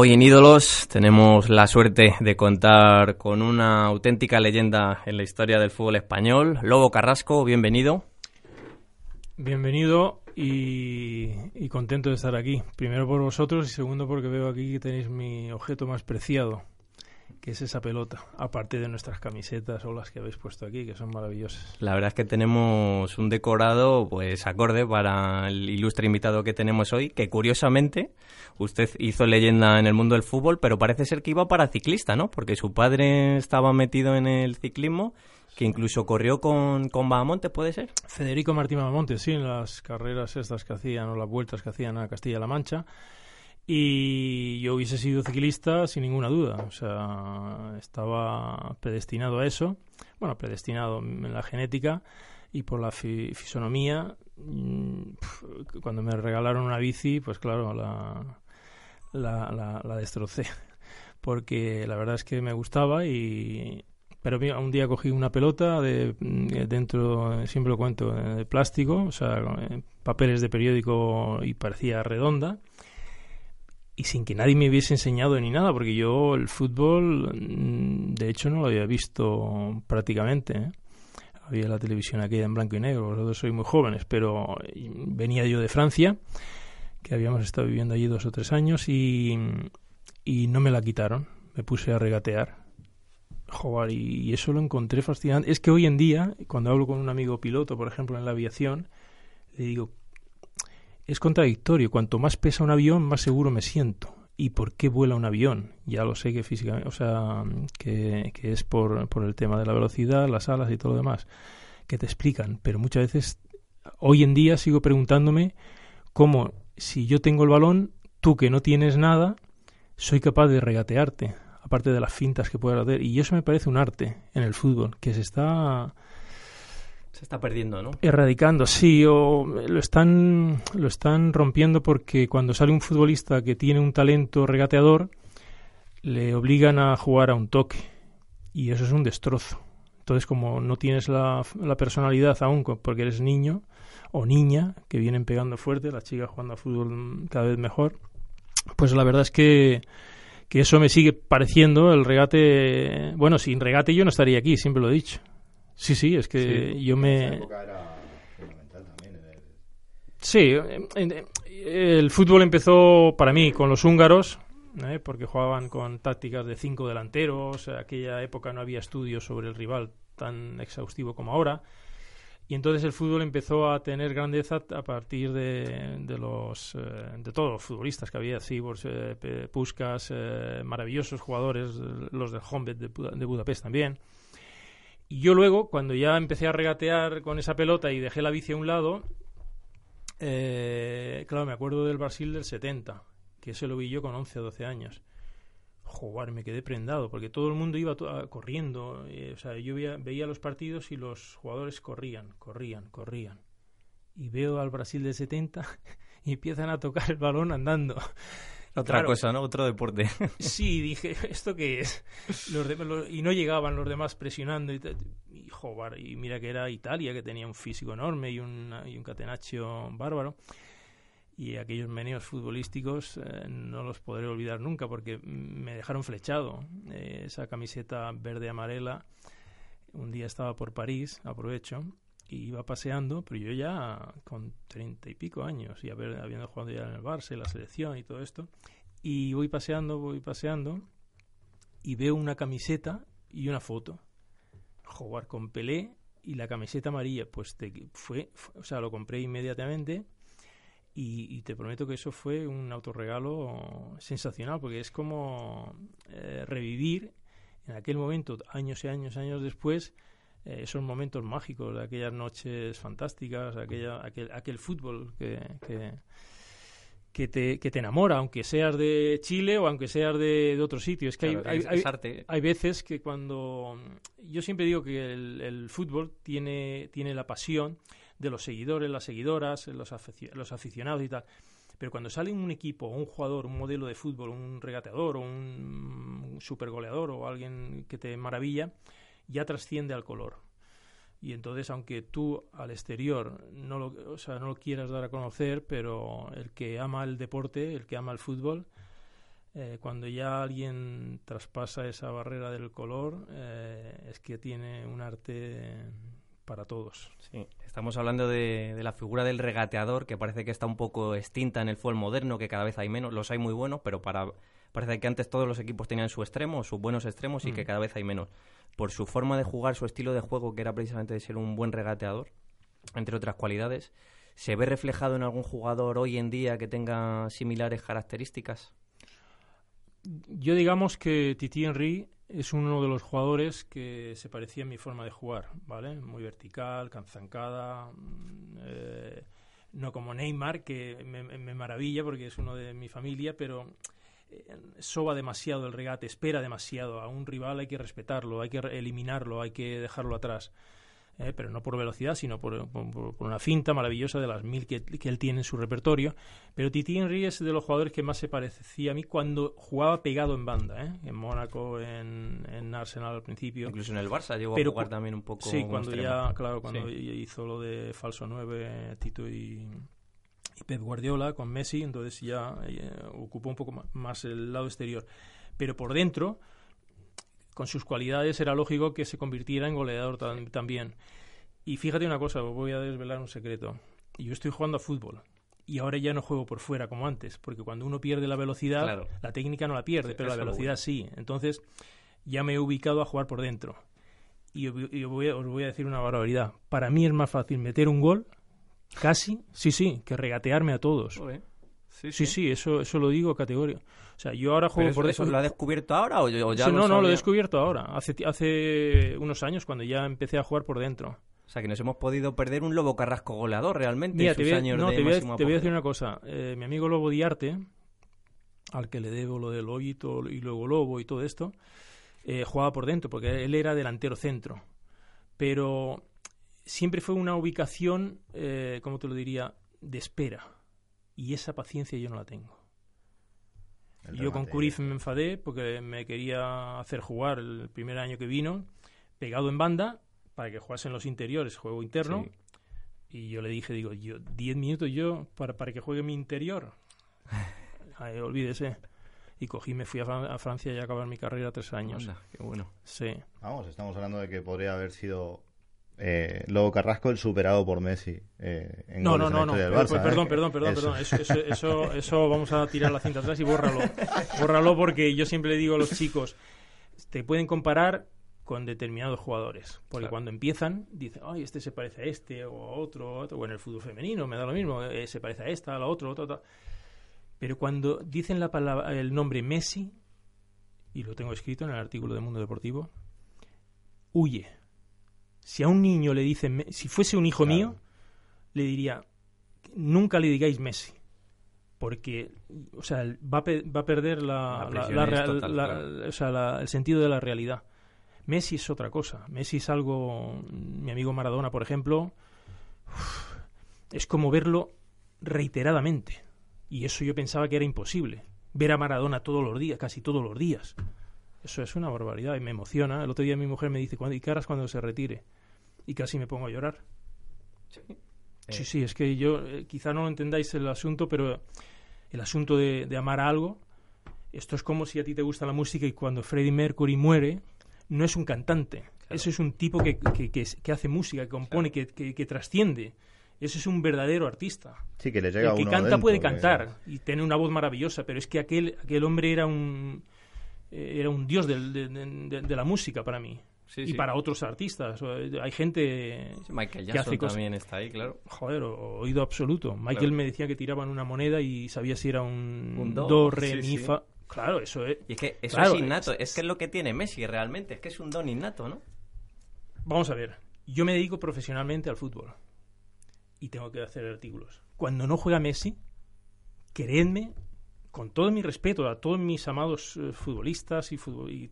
Hoy en Ídolos tenemos la suerte de contar con una auténtica leyenda en la historia del fútbol español. Lobo Carrasco, bienvenido. Bienvenido y, contento de estar aquí. Primero por vosotros y segundo porque veo aquí que tenéis mi objeto más preciado, que es esa pelota, aparte de nuestras camisetas o las que habéis puesto aquí, que son maravillosas. La verdad es que tenemos un decorado pues acorde para el ilustre invitado que tenemos hoy, que curiosamente usted hizo leyenda en el mundo del fútbol, pero parece ser que iba para ciclista, ¿no? Porque su padre estaba metido en el ciclismo que incluso corrió con, con Bahamonte, ¿puede ser? Federico Martín Bahamonte, sí, en las carreras estas que hacían o las vueltas que hacían a Castilla-La Mancha. Y yo hubiese sido ciclista sin ninguna duda. O sea, estaba predestinado a eso. Bueno, predestinado en la genética y por la fisonomía. Mm, cuando me regalaron una bici, pues claro, la, la, la, destrocé. Porque la verdad es que me gustaba y, pero un día cogí una pelota de mm, dentro, siempre lo cuento, de plástico, o sea, papeles de periódico y parecía redonda y sin que nadie me hubiese enseñado ni nada, porque yo el fútbol, mm, de hecho, no lo había visto prácticamente. ¿eh? Había la televisión aquella en blanco y negro, vosotros sois muy jóvenes, pero venía yo de Francia, que habíamos estado viviendo allí dos o tres años, y, y no me la quitaron. Me puse a regatear. Joder, y eso lo encontré fascinante. Es que hoy en día, cuando hablo con un amigo piloto, por ejemplo, en la aviación, le digo, es contradictorio. Cuanto más pesa un avión, más seguro me siento. ¿Y por qué vuela un avión? Ya lo sé que físicamente, o sea, que, es por, por el tema de la velocidad, las alas y todo lo demás, que te explican. Pero muchas veces, hoy en día, sigo preguntándome cómo, si yo tengo el balón, tú que no tienes nada, soy capaz de regatearte, aparte de las fintas que puedas hacer. Y eso me parece un arte en el fútbol, que se está se está perdiendo, ¿no? Erradicando, sí, o lo están, lo están rompiendo porque cuando sale un futbolista que tiene un talento regateador, le obligan a jugar a un toque y eso es un destrozo. Entonces, como no tienes la, la personalidad aún porque eres niño o niña, que vienen pegando fuerte, las chicas jugando a fútbol cada vez mejor, pues la verdad es que, que eso me sigue pareciendo el regate. Bueno, sin regate yo no estaría aquí, siempre lo he dicho. Sí, sí, es que yo me... Sí, el fútbol empezó para mí con los húngaros, ¿eh? porque jugaban con tácticas de cinco delanteros, aquella época no había estudios sobre el rival tan exhaustivo como ahora, y entonces el fútbol empezó a tener grandeza a partir de, de los eh, de todos los futbolistas que había, Cibors, eh, Puskas, maravillosos jugadores, los del de, de Budapest también, y yo luego, cuando ya empecé a regatear con esa pelota y dejé la bici a un lado, eh, claro, me acuerdo del Brasil del 70, que ese lo vi yo con 11 o 12 años. Joder, me quedé prendado, porque todo el mundo iba corriendo. Eh, o sea, yo veía, veía los partidos y los jugadores corrían, corrían, corrían. Y veo al Brasil del 70 y empiezan a tocar el balón andando. Otra cosa, ¿no? Otro deporte. Sí, dije, ¿esto qué es? y no llegaban los demás presionando. Y, y, y mira que era Italia, que tenía un físico enorme y, un y un catenaccio bárbaro. Y aquellos meneos futbolísticos eh, no los podré olvidar nunca porque me dejaron flechado. Eh, esa camiseta verde-amarela. Un día estaba por París, aprovecho, y iba paseando, pero yo ya con treinta y pico años y haber, habiendo jugado ya en el Barça la selección y todo esto, y voy paseando, voy paseando y veo una camiseta y una foto. Jugar con Pelé y la camiseta amarilla, pues fue, o sea, lo compré inmediatamente y, te prometo que eso fue un autorregalo sensacional porque es como eh, revivir en aquel momento, años y años, años después, eh, esos momentos mágicos, aquellas noches fantásticas, aquella, aquel, aquel fútbol que, que, te, que te enamora, aunque seas de Chile o aunque seas de, de otro sitio. Es que hay, hay, hay, veces que cuando... Yo siempre digo que el, fútbol tiene, tiene la pasión de los seguidores, las seguidoras, los, los aficionados y tal. Pero cuando sale un equipo, un jugador, un modelo de fútbol, un regateador o un supergoleador o alguien que te maravilla, ya trasciende al color. Y entonces, aunque tú al exterior no lo, o sea, no lo quieras dar a conocer, pero el que ama el deporte, el que ama el fútbol, eh, cuando ya alguien traspasa esa barrera del color, eh, es que tiene un arte para todos. Sí, estamos hablando de, de, la figura del regateador, que parece que está un poco extinta en el fútbol moderno, que cada vez hay menos, los hay muy buenos, pero para parece que antes todos los equipos tenían su extremo, sus buenos extremos, y que cada vez hay menos. Por su forma de jugar, su estilo de juego, que era precisamente de ser un buen regateador, entre otras cualidades, ¿se ve reflejado en algún jugador hoy en día que tenga similares características? Yo digamos que Titi Henry es uno de los jugadores que se parecía a mi forma de jugar, ¿vale? Muy vertical, canzancada, mm, eh, no como Neymar, que me, me, maravilla porque es uno de mi familia, pero soba demasiado el regate, espera demasiado. A un rival hay que respetarlo, hay que eliminarlo, hay que dejarlo atrás. Eh, pero no por velocidad, sino por, una finta maravillosa de las mil que, él tiene en su repertorio. Pero Titi Henry es de los jugadores que más se parecía a mí cuando jugaba pegado en banda, ¿eh? en Mónaco, en, Arsenal al principio. Incluso en el Barça llegó a jugar también un poco. Sí, cuando ya, claro, cuando hizo lo de falso 9, Tito y, Pep Guardiola con Messi, entonces ya eh, ocupó un poco más el lado exterior. Pero por dentro con sus cualidades era lógico que se convirtiera en goleador también. Y fíjate una cosa, os voy a desvelar un secreto. Yo estoy jugando a fútbol y ahora ya no juego por fuera como antes, porque cuando uno pierde la velocidad, la técnica no la pierde, pero la velocidad sí. Entonces ya me he ubicado a jugar por dentro. Y, os voy a decir una barbaridad. Para mí es más fácil meter un gol, casi, sí, sí, que regatearme a todos. Sí, sí, eso, eso lo digo categoría. O sea, yo ahora juego por eso. ¿Lo ha descubierto ahora o, ya No, no, lo he descubierto ahora. Hace, hace unos años, cuando ya empecé a jugar por dentro. O sea, que nos hemos podido perder un Lobo Carrasco goleador realmente en sus te voy, años no, de te voy, a, te voy a decir una cosa. Eh, mi amigo Lobo Diarte, al que le debo lo del Lobito y luego Lobo y todo esto, eh, jugaba por dentro, porque él era delantero centro. Pero siempre fue una ubicación, eh, ¿cómo te lo diría?, de espera y esa paciencia yo no la tengo. yo con Curif me enfadé porque me quería hacer jugar el primer año que vino, pegado en banda, para que jugase en los interiores, juego interno. Y yo le dije, digo, yo, 10 minutos yo para, para que juegue mi interior. Ay, olvídese. Y cogí, me fui a, Francia y a acabar mi carrera tres años. qué bueno. Sí. Vamos, estamos hablando de que podría haber sido eh, Lobo Carrasco el superado por Messi. Eh, en no, no, no, no. Pues, perdón, perdón, perdón, perdón. Eso, eso, vamos a tirar la cinta atrás y bórralo. Bórralo porque yo siempre le digo a los chicos, te pueden comparar con determinados jugadores. Porque cuando empiezan, dicen, ay, este se parece a este o a otro, o, otro. o en el fútbol femenino me da lo mismo, eh, se parece a esta, a la otra, otra, otra. Pero cuando dicen la palabra, el nombre Messi, y lo tengo escrito en el artículo de Mundo Deportivo, huye si a un niño le dicen, si fuese un hijo mío, le diría, nunca le digáis Messi. Porque, o sea, va a, va a perder la, el sentido de la realidad. Messi es otra cosa. Messi es algo. Mi amigo Maradona, por ejemplo, es como verlo reiteradamente. Y eso yo pensaba que era imposible. Ver a Maradona todos los días, casi todos los días. Eso es una barbaridad y me emociona. El otro día mi mujer me dice, ¿y qué harás cuando se retire? Y casi me pongo a llorar. Sí, sí, sí, es que yo, eh, quizá no lo entendáis el asunto, pero el asunto de, amar a algo, esto es como si a ti te gusta la música y cuando Freddie Mercury muere, no es un cantante, eso es un tipo que, que, hace música, que compone, que, trasciende. Ese es un verdadero artista. Sí, que le llega El que canta puede cantar y tiene una voz maravillosa, pero es que aquel, aquel hombre era un, eh, era un dios de la música para mí y para otros artistas. Hay gente Michael Jackson que hace también está ahí, claro. Joder, oído absoluto. Michael me decía que tiraban una moneda y sabía si era un, do, re, mi, fa. Claro, eso es. Y es que eso es innato. Es... que es lo que tiene Messi realmente. Es que es un don innato, ¿no? Vamos a ver. Yo me dedico profesionalmente al fútbol. Y tengo que hacer artículos. Cuando no juega Messi, creedme, con todo mi respeto a todos mis amados eh, futbolistas y,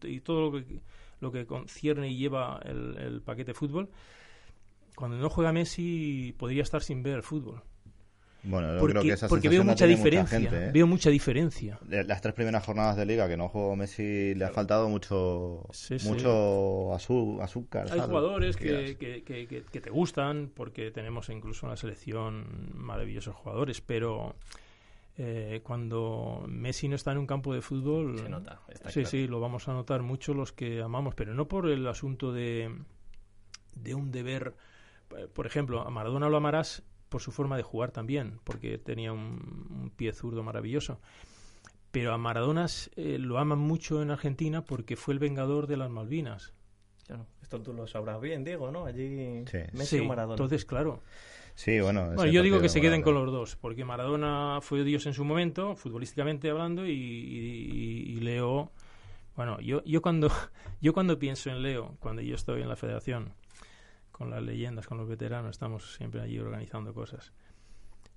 y todo lo que lo que concierne y lleva el, paquete fútbol, cuando no juega Messi podría estar sin ver el fútbol. Bueno, yo porque, creo que esa porque veo mucha diferencia. ¿eh? Veo mucha diferencia. Las tres primeras jornadas de liga que no jugó Messi le ha faltado mucho, mucho azúcar. Hay jugadores que, que, que, te gustan porque tenemos incluso en la selección maravillosos jugadores, pero Eh, cuando Messi no está en un campo de fútbol, se nota. sí, sí, lo vamos a notar mucho los que amamos, pero no por el asunto de, de un deber. Por ejemplo, a Maradona lo amarás por su forma de jugar también, porque tenía un, pie zurdo maravilloso. Pero a Maradona eh, lo aman mucho en Argentina porque fue el vengador de las Malvinas. Claro, esto tú lo sabrás bien, Diego, ¿no? Allí sí. Messi Maradona. Entonces, claro. Sí, bueno. bueno yo digo que se queden con los dos, porque Maradona fue Dios en su momento, futbolísticamente hablando, y, y, Leo. Bueno, yo, yo, cuando, yo cuando pienso en Leo, cuando yo estoy en la federación, con las leyendas, con los veteranos, estamos siempre allí organizando cosas.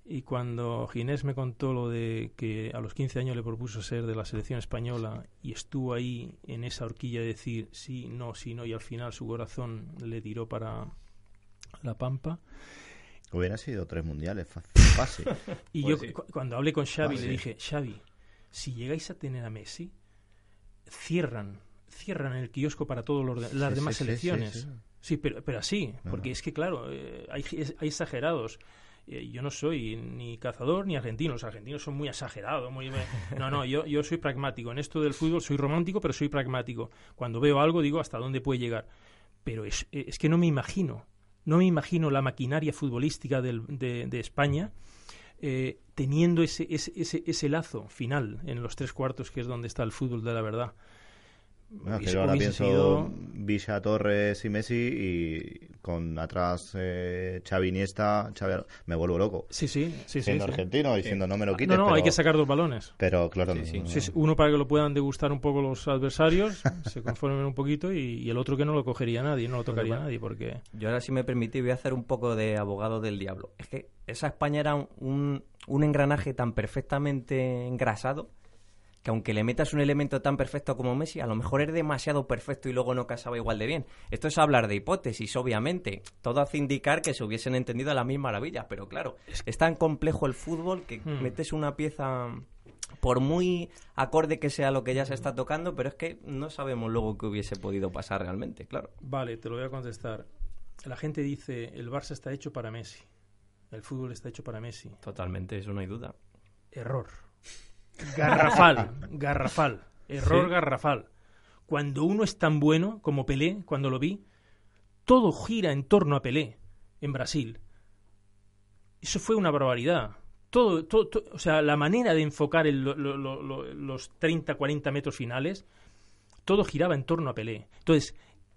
Y cuando Ginés me contó lo de que a los 15 años le propuso ser de la selección española y estuvo ahí en esa horquilla de decir sí, no, sí, no, y al final su corazón le tiró para la pampa. Hubiera sido tres mundiales, fácil. y yo pues cuando hablé con Xavi le dije, Xavi, si llegáis a tener a Messi, cierran, cierran el kiosco para todas las demás selecciones. Sí, pero, pero así, porque es que, claro, eh, hay, hay, exagerados. Eh, yo no soy ni cazador ni argentino. Los argentinos son muy exagerados. Muy, no, no, yo, yo soy pragmático. En esto del fútbol soy romántico, pero soy pragmático. Cuando veo algo digo hasta dónde puede llegar. Pero es, es que no me imagino, no me imagino la maquinaria futbolística del, de, España eh, teniendo ese, ese, ese, ese lazo final en los tres cuartos, que es donde está el fútbol de la verdad. Bueno, que yo ahora pienso Villa, Torres y Messi y con atrás eh, Xavi Iniesta, me vuelvo loco. Sí, sí, sí. Siendo argentino y diciendo no me lo quites. No, no, hay que sacar dos balones. Pero claro, uno para que lo puedan degustar un poco los adversarios, se conformen un poquito y, el otro que no lo cogería nadie, no lo tocaría nadie porque... Yo ahora si me permitís voy a hacer un poco de abogado del diablo. Es que esa España era un, un engranaje tan perfectamente engrasado que aunque le metas un elemento tan perfecto como Messi, a lo mejor es demasiado perfecto y luego no casaba igual de bien. Esto es hablar de hipótesis, obviamente. Todo hace indicar que se hubiesen entendido a las mismas maravillas, pero claro, es tan complejo el fútbol que hmm. metes una pieza por muy acorde que sea lo que ya se está tocando, pero es que no sabemos luego qué hubiese podido pasar realmente, claro. Vale, te lo voy a contestar. La gente dice, el Barça está hecho para Messi, el fútbol está hecho para Messi. Totalmente, eso no hay duda. Error. Garrafal, garrafal, error garrafal. Cuando uno es tan bueno como Pelé, cuando lo vi, todo gira en torno a Pelé en Brasil. Eso fue una barbaridad. Todo, todo, o sea, la manera de enfocar los 30, 40 metros finales, todo giraba en torno a Pelé. Entonces,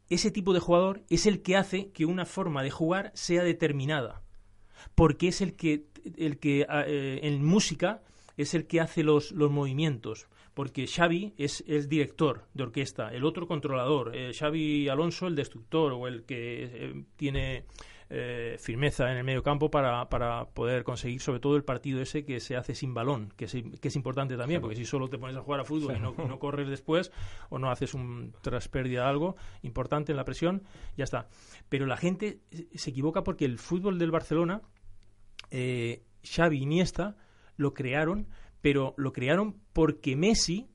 ese tipo de jugador es el que hace que una forma de jugar sea determinada. Porque es el que, el que eh, en música es el que hace los, los movimientos, porque Xavi es el director de orquesta, el otro controlador, eh, Xavi Alonso el destructor o el que eh, tiene eh, firmeza en el medio campo para, para, poder conseguir sobre todo el partido ese que se hace sin balón, que es, que es importante también, porque si solo te pones a jugar a fútbol y no, no, corres después o no haces un tras pérdida algo importante en la presión, ya está. Pero la gente se equivoca porque el fútbol del Barcelona, eh, Xavi Iniesta, lo crearon, pero lo crearon porque Messi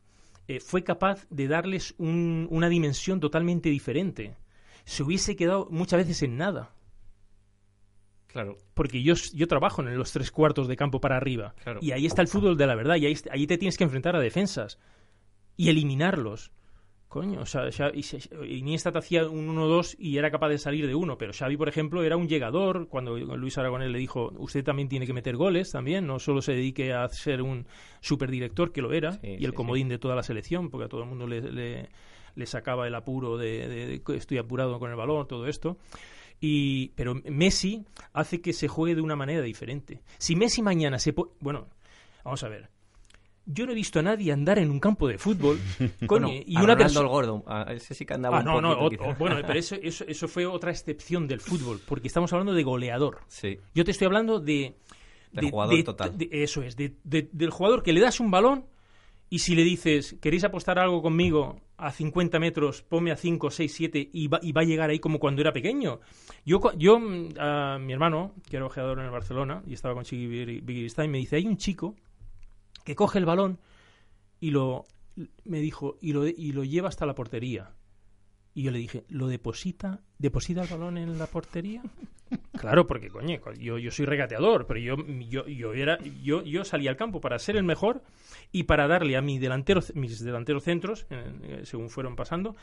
eh, fue capaz de darles una dimensión totalmente diferente. Se hubiese quedado muchas veces en nada. Claro. Porque yo, yo trabajo en los tres cuartos de campo para arriba. Y ahí está el fútbol de la verdad. Y ahí, ahí te tienes que enfrentar a defensas. Y eliminarlos. Coño, o sea, Iniesta te hacía un 1-2 y era capaz de salir de uno, pero Xavi, por ejemplo, era un llegador. Cuando Luis Aragonés le dijo, usted también tiene que meter goles también, no solo se dedique a ser un superdirector, que lo era, y el comodín de toda la selección, porque a todo el mundo le, le, sacaba el apuro de, estoy apurado con el balón, todo esto. Y, pero Messi hace que se juegue de una manera diferente. Si Messi mañana se... Bueno, vamos a ver yo no he visto a nadie andar en un campo de fútbol con, y una persona el gordo ese sí que andaba ah, no, no, bueno pero eso, eso, eso fue otra excepción del fútbol porque estamos hablando de goleador. Sí. yo te estoy hablando de del jugador total. eso es de, del jugador que le das un balón y si le dices queréis apostar algo conmigo a 50 metros ponme a 5, 6, 7 y va, y va a llegar ahí como cuando era pequeño. Yo yo a mi hermano que era ojeador en el Barcelona y estaba con Chiqui Bigirstein me dice hay un chico que coge el balón y lo me dijo y lo, y lo lleva hasta la portería Y yo le dije, ¿lo deposita? ¿Deposita el balón en la portería? claro, porque, coño, yo, yo soy regateador, pero yo, yo, yo, era, yo, yo salí al campo para ser el mejor y para darle a mi delantero, mis delanteros centros, eh, según fueron pasando,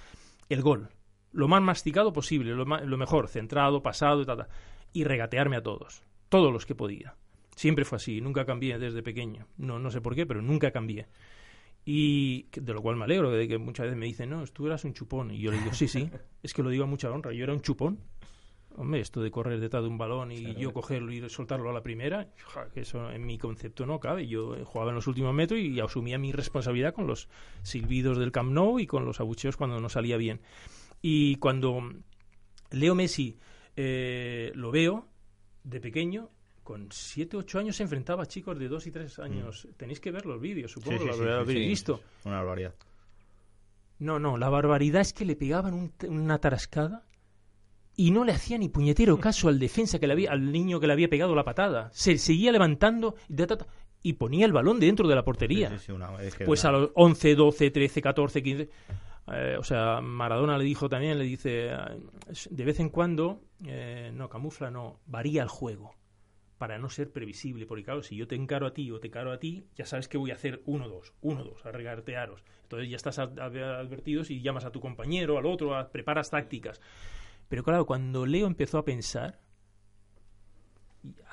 el gol. Lo más masticado posible, lo, lo mejor, centrado, pasado y regatearme a todos. Todos los que podía. Siempre fue así, nunca cambié desde pequeño. No, no sé por qué, pero nunca cambié. Y de lo cual me alegro, de que muchas veces me dicen, no, tú eras un chupón. Y yo le digo, sí, sí, es que lo digo a mucha honra, yo era un chupón. Hombre, esto de correr detrás de un balón y yo cogerlo y soltarlo a la primera, que eso en mi concepto no cabe. Yo jugaba en los últimos metros y asumía mi responsabilidad con los silbidos del Camp Nou y con los abucheos cuando no salía bien. Y cuando Leo Messi eh, lo veo de pequeño, con 7, 8 años se enfrentaba a chicos de 2 y 3 años. Mm. Tenéis que ver los vídeos, supongo que lo habéis visto. Una barbaridad. No, no, la barbaridad es que le pegaban una tarascada y no le hacía ni puñetero caso al defensa que le había, al niño que le había pegado la patada. Se seguía levantando y ponía el balón dentro de la portería. pues a los 11, 12, 13, 14, 15. o sea, Maradona le dijo también, le dice, de vez en cuando, eh, no, camufla, no, varía el juego para no ser previsible, porque claro, si yo te encaro a ti o te encaro a ti, ya sabes que voy a hacer uno, dos, uno, dos, a regatearos. Entonces ya estás advertidos y llamas a tu compañero, al otro, preparas tácticas. Pero claro, cuando Leo empezó a pensar,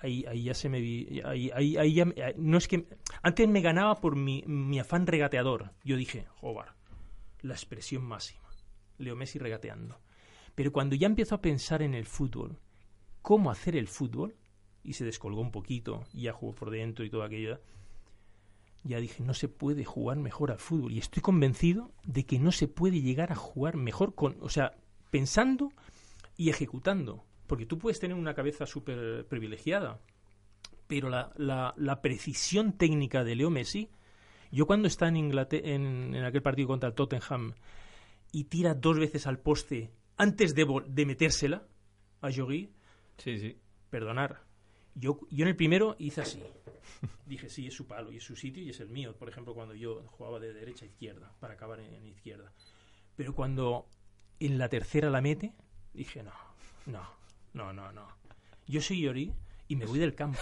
ahí, ahí ya se me vi, ahí, ahí, ya, no es que, antes me ganaba por mi, mi afán regateador. Yo dije, joder, la expresión máxima, Leo Messi regateando. Pero cuando ya empezó a pensar en el fútbol, cómo hacer el fútbol, y se descolgó un poquito y ya jugó por dentro y todo aquello, ya dije, no se puede jugar mejor al fútbol. Y estoy convencido de que no se puede llegar a jugar mejor con, o sea, pensando y ejecutando. Porque tú puedes tener una cabeza súper privilegiada, pero la, la, la, precisión técnica de Leo Messi, yo cuando está en, Inglaterra, en, aquel partido contra el Tottenham y tira dos veces al poste antes de, de metérsela a Jory, sí, sí. perdonar, yo, yo en el primero hice así. Dije, sí, es su palo y es su sitio y es el mío. Por ejemplo, cuando yo jugaba de derecha a izquierda, para acabar en, izquierda. Pero cuando en la tercera la mete, dije, no, no, no, no, no. Yo soy Yori y me voy del campo.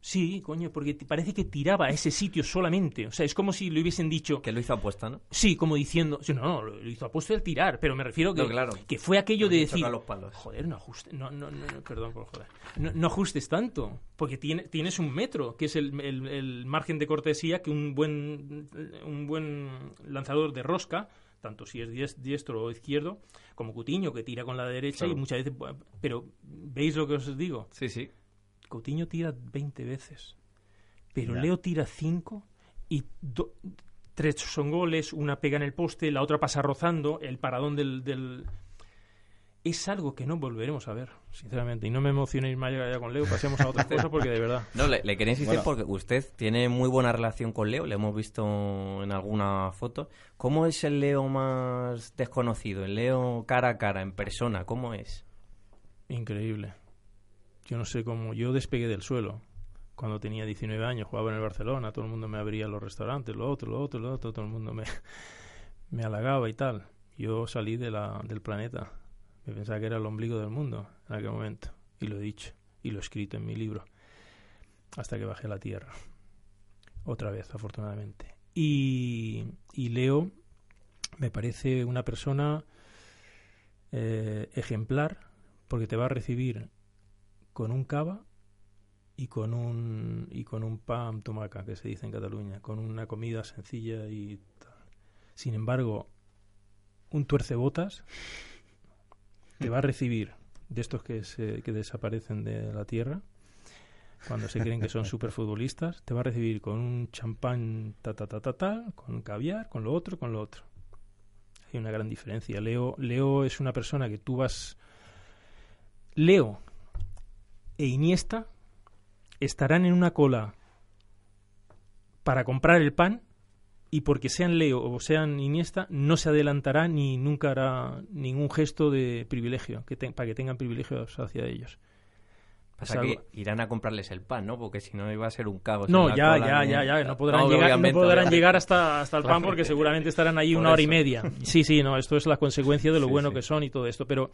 Sí, coño, porque parece que tiraba a ese sitio solamente. O sea, es como si le hubiesen dicho... Que lo hizo apuesta, ¿no? Sí, como diciendo... Sí, no, no, lo hizo apuesta el tirar, pero me refiero que, que fue aquello de decir... Los palos. Joder, no ajustes... No, no, no, perdón por joder. No, ajustes tanto, porque tiene, tienes un metro, que es el, el, margen de cortesía que un buen, un buen lanzador de rosca tanto si es diestro o izquierdo, como Cutiño, que tira con la derecha y muchas veces... Pero, ¿veis lo que os digo? Sí, sí. Coutinho tira 20 veces, pero Leo tira 5 y tres son goles, una pega en el poste, la otra pasa rozando, el paradón del, Es algo que no volveremos a ver, sinceramente. Y no me emocionéis más ya con Leo, pasemos a otra cosa porque de verdad. No, le, le quería insistir porque usted tiene muy buena relación con Leo, le hemos visto en alguna foto. ¿Cómo es el Leo más desconocido? El Leo cara a cara, en persona, ¿cómo es? Increíble. Yo no sé cómo. Yo despegué del suelo. Cuando tenía 19 años, jugaba en el Barcelona, todo el mundo me abría los restaurantes, lo otro, lo otro, lo otro, todo el mundo me, me halagaba y tal. Yo salí de la, del planeta. Me pensaba que era el ombligo del mundo en aquel momento. Y lo he dicho. Y lo he escrito en mi libro. Hasta que bajé a la tierra. Otra vez, afortunadamente. Y, y Leo me parece una persona eh, ejemplar porque te va a recibir con un cava y con un y con un pan tomaca que se dice en Cataluña, con una comida sencilla y tal. Sin embargo, un tuercebotas te va a recibir de estos que se, que desaparecen de la tierra cuando se creen que son superfutbolistas, te va a recibir con un champán ta ta ta ta ta, con caviar, con lo otro, con lo otro. Hay una gran diferencia. Leo Leo es una persona que tú vas Leo e Iniesta estarán en una cola para comprar el pan y porque sean Leo o sean Iniesta no se adelantará ni nunca hará ningún gesto de privilegio que para que tengan privilegios hacia ellos. Pasa que irán a comprarles el pan, ¿no? Porque si no iba a ser un caos. No, ya, ya, ya, ya, no podrán, llegar, no podrán llegar hasta, hasta el pan porque seguramente estarán ahí una hora y media. Sí, sí, no, esto es la consecuencia de lo bueno que son y todo esto, pero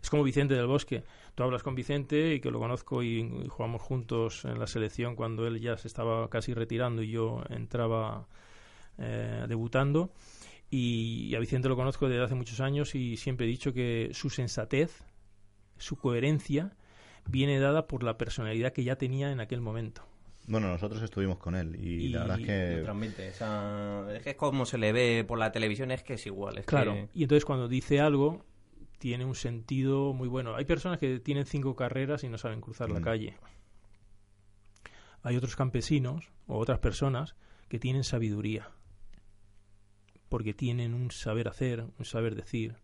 es como Vicente del Bosque. Tú hablas con Vicente y que lo conozco y, jugamos juntos en la selección cuando él ya se estaba casi retirando y yo entraba eh, debutando. Y a Vicente lo conozco desde hace muchos años y siempre he dicho que su sensatez, su coherencia, viene dada por la personalidad que ya tenía en aquel momento. Bueno, nosotros estuvimos con él y, la verdad es que... Transmite es que es como se le ve por la televisión, es que es igual. claro, y entonces cuando dice algo, tiene un sentido muy bueno. Hay personas que tienen cinco carreras y no saben cruzar la mm. calle. Hay otros campesinos o otras personas que tienen sabiduría, porque tienen un saber hacer, un saber decir.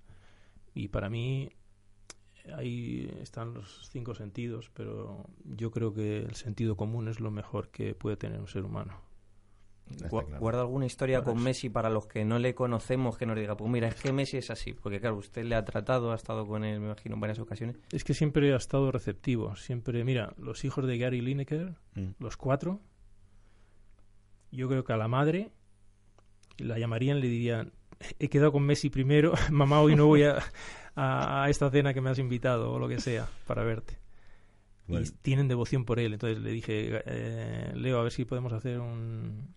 Y para mí ahí están los cinco sentidos, pero yo creo que el sentido común es lo mejor que puede tener un ser humano. ¿Guarda alguna historia con Messi para los que no le conocemos que nos diga, pues mira, es que Messi es así? Porque claro, usted le ha tratado, ha estado con él, me imagino, en varias ocasiones. Es que siempre ha estado receptivo, siempre, mira, los hijos de Gary Lineker, mm. los cuatro, yo creo que a la madre la llamarían, le dirían, he quedado con Messi primero, mamá, hoy no voy a, a, esta cena que me has invitado o lo que sea para verte. Y tienen devoción por él. Entonces le dije, eh, Leo, a ver si podemos hacer un,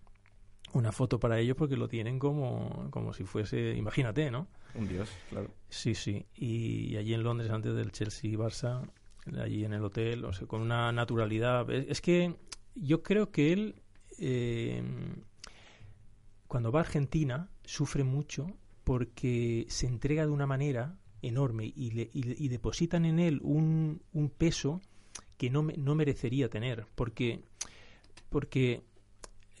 una foto para ellos porque lo tienen como, como si fuese, imagínate, ¿no? Un dios, claro. Sí, sí. Y, allí en Londres, antes del Chelsea-Barça, allí en el hotel, o sea, con una naturalidad. Es, que yo creo que él, eh, cuando va a Argentina, sufre mucho porque se entrega de una manera enorme y, le, y, depositan en él un, un peso que no, no merecería tener, porque, porque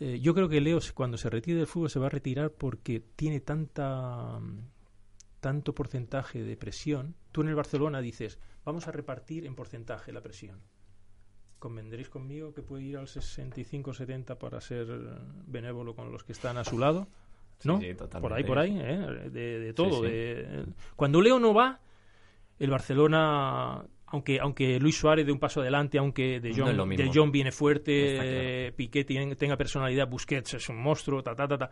eh, yo creo que Leo cuando se retire del fútbol se va a retirar porque tiene tanta tanto porcentaje de presión. Tú en el Barcelona dices, vamos a repartir en porcentaje la presión. ¿Convendréis conmigo que puede ir al 65-70 para ser benévolo con los que están a su lado? ¿No? por ahí, por ahí, ¿eh? de, todo. De, cuando Leo no va, el Barcelona, aunque aunque Luis Suárez de un paso adelante, aunque De Jong, de John viene fuerte, Piqué tenga personalidad, Busquets es un monstruo, ta, ta, ta, ta.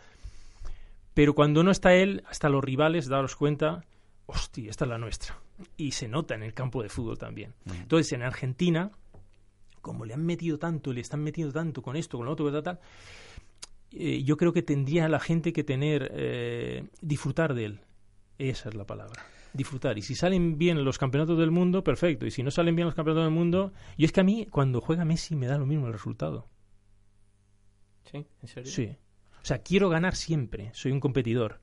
Pero cuando no está él, hasta los rivales, daros cuenta, hostia, esta es la nuestra. Y se nota en el campo de fútbol también. Entonces, en Argentina, como le han metido tanto, le están metiendo tanto con esto, con lo otro, tal, tal eh, yo creo que tendría la gente que tener, eh, disfrutar de él. Esa es la palabra. Disfrutar. Y si salen bien los campeonatos del mundo, perfecto. Y si no salen bien los campeonatos del mundo, y es que a mí, cuando juega Messi, me da lo mismo el resultado. ¿Sí? ¿En serio? Sí. O sea, quiero ganar siempre. Soy un competidor.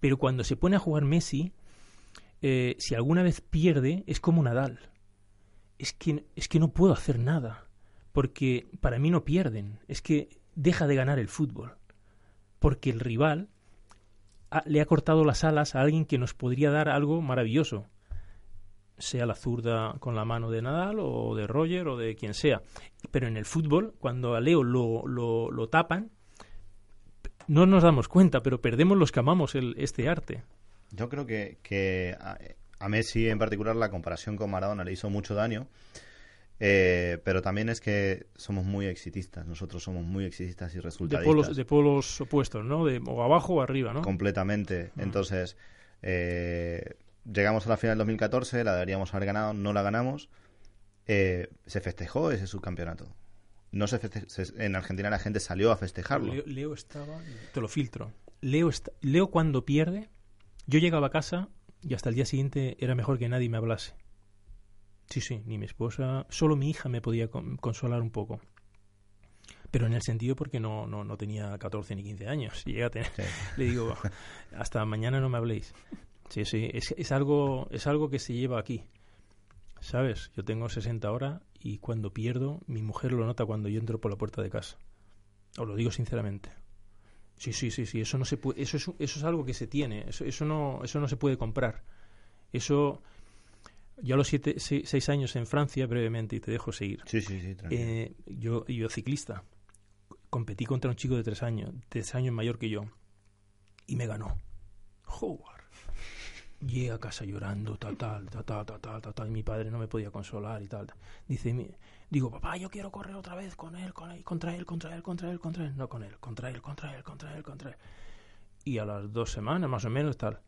Pero cuando se pone a jugar Messi, eh, si alguna vez pierde, es como Nadal. Es que, es que no puedo hacer nada. Porque para mí no pierden. Es que deja de ganar el fútbol, porque el rival le ha cortado las alas a alguien que nos podría dar algo maravilloso, sea la zurda con la mano de Nadal o de Roger o de quien sea. Pero en el fútbol, cuando a Leo lo, lo, tapan, no nos damos cuenta, pero perdemos los que amamos el, este arte. Yo creo que, que a Messi en particular la comparación con Maradona le hizo mucho daño eh, pero también es que somos muy exitistas, nosotros somos muy exitistas y resultadistas. De polos, de polos opuestos, ¿no? De, o abajo o arriba, ¿no? Completamente. Entonces, eh, llegamos a la final del 2014, la deberíamos haber ganado, no la ganamos. Eh, se festejó ese subcampeonato. No se, en Argentina la gente salió a festejarlo. Leo, estaba, te lo filtro. Leo, Leo cuando pierde, yo llegaba a casa y hasta el día siguiente era mejor que nadie me hablase. Sí, sí, ni mi esposa, solo mi hija me podía consolar un poco. Pero en el sentido porque no, no, no tenía 14 ni 15 años. Y Le digo, hasta mañana no me habléis. Sí, sí, es, es, algo, es algo que se lleva aquí. ¿Sabes? Yo tengo 60 ahora y cuando pierdo, mi mujer lo nota cuando yo entro por la puerta de casa. Os lo digo sinceramente. Sí, sí, sí, sí, eso no se puede, eso es, eso es algo que se tiene, eso, eso no, eso no se puede comprar. Eso, yo a los siete, seis, años en Francia, brevemente, y te dejo seguir. Sí, sí, sí, eh, yo, yo ciclista. Competí contra un chico de tres años, tres años mayor que yo. Y me ganó. Howard. Llegué a casa llorando, tal, tal, tal, tal, tal, tal, tal, y mi padre no me podía consolar y tal. Dice, mi- digo, papá, yo quiero correr otra vez con él, con él, contra él, contra él, contra él, contra él. No con él, contra él, contra él, contra él, contra él. Y a las dos semanas, más o menos, tal.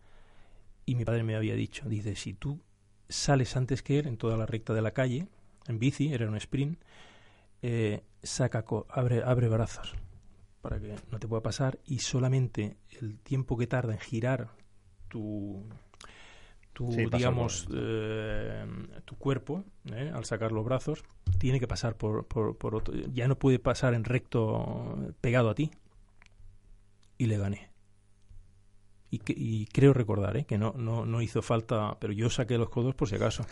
Y mi padre me había dicho, dice, si tú sales antes que él en toda la recta de la calle, en bici, era un sprint, eh, saca, co- abre, abre brazos para que no te pueda pasar y solamente el tiempo que tarda en girar tu, tu Sí, digamos, eh, tu cuerpo eh, al sacar los brazos tiene que pasar por, por, por otro, ya no puede pasar en recto pegado a ti y le gané. Y, que- y creo recordar ¿eh? que no, no, no hizo falta, pero yo saqué los codos por si acaso.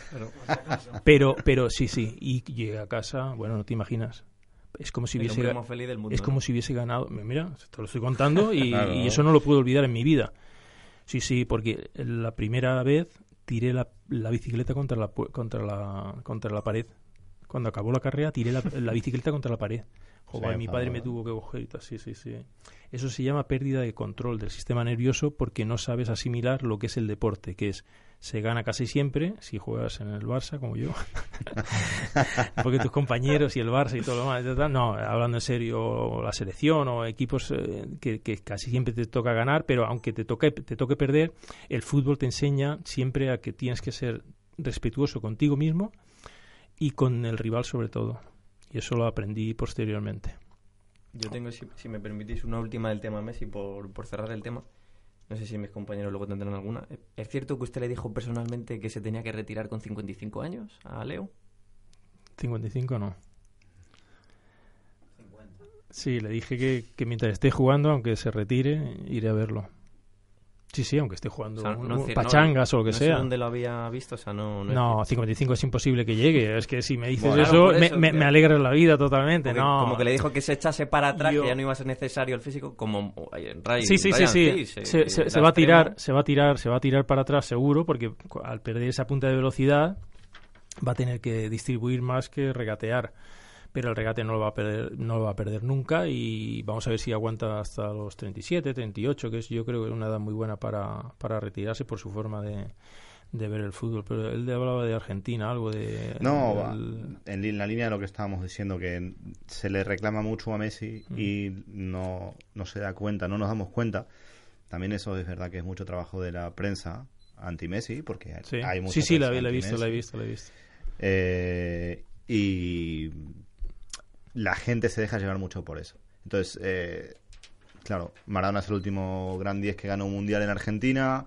Pero, pero sí, sí, y llegué a casa, bueno, no te imaginas. Es como si hubiese hombre ga- más feliz del mundo. es ¿no? como si hubiese ganado. Mira, te lo estoy contando y, Claro. y eso no lo puedo olvidar en mi vida. Sí, sí, porque la primera vez tiré la, la bicicleta contra la, pu- contra, la, contra la pared. Cuando acabó la carrera, tiré la, la bicicleta contra la pared. Joder, Se mi padre me enfadó. tuvo que coger y tal. Sí, sí, sí. Eso se llama pérdida de control del sistema nervioso porque no sabes asimilar lo que es el deporte, que es se gana casi siempre si juegas en el Barça como yo. porque tus compañeros y el Barça y todo lo demás, no, hablando en serio, la selección o equipos eh, que, que casi siempre te toca ganar, pero aunque te toque, te toque perder, el fútbol te enseña siempre a que tienes que ser respetuoso contigo mismo y con el rival sobre todo. Y eso lo aprendí posteriormente. Yo tengo, si, si me permitís, una última del tema Messi por, por cerrar el tema. No sé si mis compañeros luego tendrán alguna. ¿Es cierto que usted le dijo personalmente que se tenía que retirar con 55 años a Leo? 55 no. Sí, le dije que, que mientras esté jugando, aunque se retire, iré a verlo. Sí, sí, aunque esté jugando O sea, un- no pachangas o lo que no sé sea. dónde lo había visto, o sea, no... no es No, decir- 55 es imposible que llegue. Es que si me dices Bueno, eso, me, me, que- me alegra la vida totalmente. porque no. Como que le dijo que se echase para atrás, Yo- que ya no iba a ser necesario el físico, como eh, Ray- Sí, sí, sí, Ryan sí. Giggs, eh, Se, se- se va a tirar, se va a tirar, se va a tirar para atrás seguro, porque al perder esa punta de velocidad va a tener que distribuir más que regatear. Pero el regate no lo va a perder, no lo va a perder nunca y vamos a ver si aguanta hasta los 37, 38, que es yo creo que es una edad muy buena para, para retirarse por su forma de, de ver el fútbol. Pero él hablaba de Argentina, algo de... No, del- en la línea de lo que estábamos diciendo, que se le reclama mucho a Messi y no, no se da cuenta, no nos damos cuenta. También eso es verdad que es mucho trabajo de la prensa anti-Messi, porque Sí, hay mucha sí, sí, la, la he visto, la he visto, la he visto. Eh, y la gente se deja llevar mucho por eso. Entonces, eh, claro, Maradona es el último gran 10 que ganó un mundial en Argentina.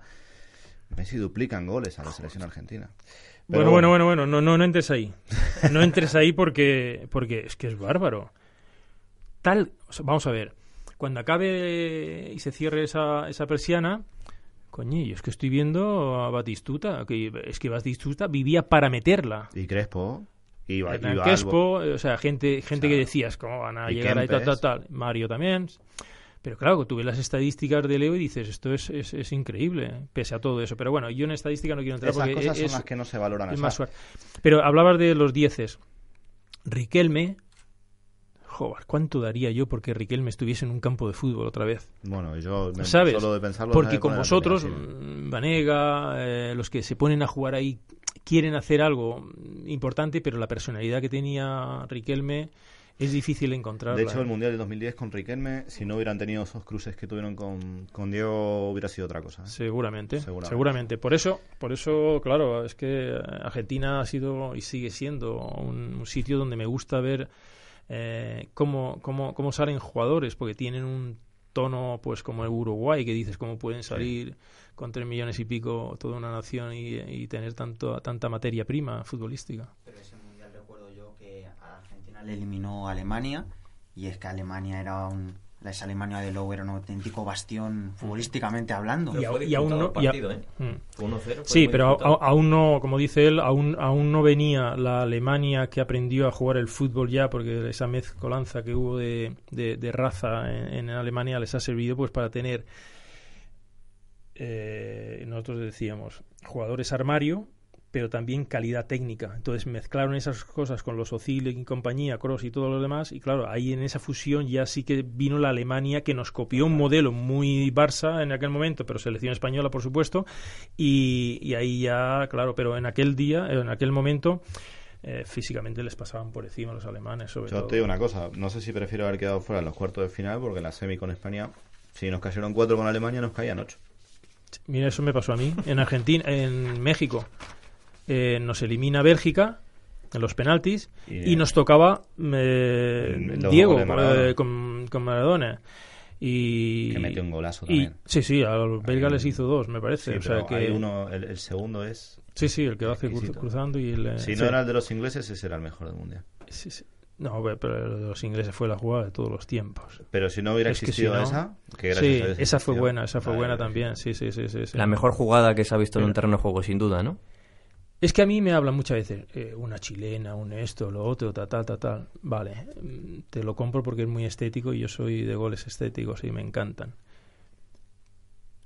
Messi duplica en goles a la selección argentina. Pero Bueno, bueno, bueno, bueno, no, no, no entres ahí. No entres ahí porque, porque es que es bárbaro. Tal, o sea, vamos a ver, cuando acabe y se cierre esa, esa persiana, coño, yo es que estoy viendo a Batistuta, que es que Batistuta vivía para meterla. Y Crespo. Y, Ba- y Hernán. Crespo, eh, o sea, gente, gente O sea, que decías, ¿cómo van a llegar ahí tal, tal, tal? Mario también. Pero claro, tú ves las estadísticas de Leo y dices, esto es, es, es increíble, pese a todo eso. Pero bueno, yo en estadística no quiero entrar Esas porque cosas son es, las que no se valoran. es más suave. Pero hablabas de los dieces. Riquelme. Joder, ¿cuánto daría yo porque Riquelme estuviese en un campo de fútbol otra vez? Bueno, yo me- ¿Sabes? solo de pensarlo Porque con vosotros, mm, Vanega, eh, los que se ponen a jugar ahí, quieren hacer algo importante, pero la personalidad que tenía Riquelme es difícil encontrarla. De hecho, ¿eh? el Mundial del 2010 con Riquelme, si no hubieran tenido esos cruces que tuvieron con, con Diego, hubiera sido otra cosa. ¿eh? Seguramente, Seguramente. seguramente, Por eso, por eso, claro, es que Argentina ha sido y sigue siendo un, un sitio donde me gusta ver eh, cómo, cómo, cómo salen jugadores, porque tienen un tono, pues como el Uruguay, que dices cómo pueden salir con tres millones y pico toda una nación y, y tener tanto, tanta materia prima futbolística. Pero ese mundial recuerdo yo que a Argentina le eliminó a Alemania y es que Alemania era un esa Alemania de Lowe era un auténtico bastión futbolísticamente hablando. Y Pero a- fue y aún no- y a- partido, ¿eh? Mm. Fue 1-0, fue Sí, pero a- aún no, como dice él, aún, aún no venía la Alemania que aprendió a jugar el fútbol ya, porque esa mezcolanza que hubo de, de- de raza en, en Alemania les ha servido pues para tener, eh, nosotros decíamos, jugadores armario, pero también calidad técnica. Entonces mezclaron esas cosas con los Ozil y compañía, Cross y todos los demás, y claro, ahí en esa fusión ya sí que vino la Alemania que nos copió un modelo muy Barça en aquel momento, pero selección española, por supuesto, y, y ahí ya, claro, pero en aquel día, en aquel momento, eh, físicamente les pasaban por encima los alemanes. Sobre Yo todo. te digo una cosa, no sé si prefiero haber quedado fuera en los cuartos de final, porque en la semi con España, si nos cayeron cuatro con Alemania, nos caían ocho. Mira, eso me pasó a mí. En Argentina, en México, eh, nos elimina Bélgica en los penaltis Y- y, nos tocaba eh, Diego Maradona. eh, con, con Maradona. Y, Que metió un golazo y- también. sí, sí, a los belgas les hizo dos, me parece. Sí, o sea que, hay uno, el, el segundo es... Sí, sí, el que lo hace cruzando y el. eh, Si sí. no era el de los ingleses, ese era el mejor del mundial. Sí, sí. No, pero- los ingleses fue la jugada de todos los tiempos. Pero si no hubiera Es que si existido no- esa, que gracias Sí, esa fue buena, esa fue vale, buena también. Sí, sí, sí, sí, sí. La mejor jugada que se ha visto en un terreno de juego, sin duda, ¿no? Es que a mí me hablan muchas veces, eh, una chilena, un esto, lo otro, tal, tal, tal, tal. Vale, mm, te lo compro porque es muy estético y yo soy de goles estéticos y me encantan.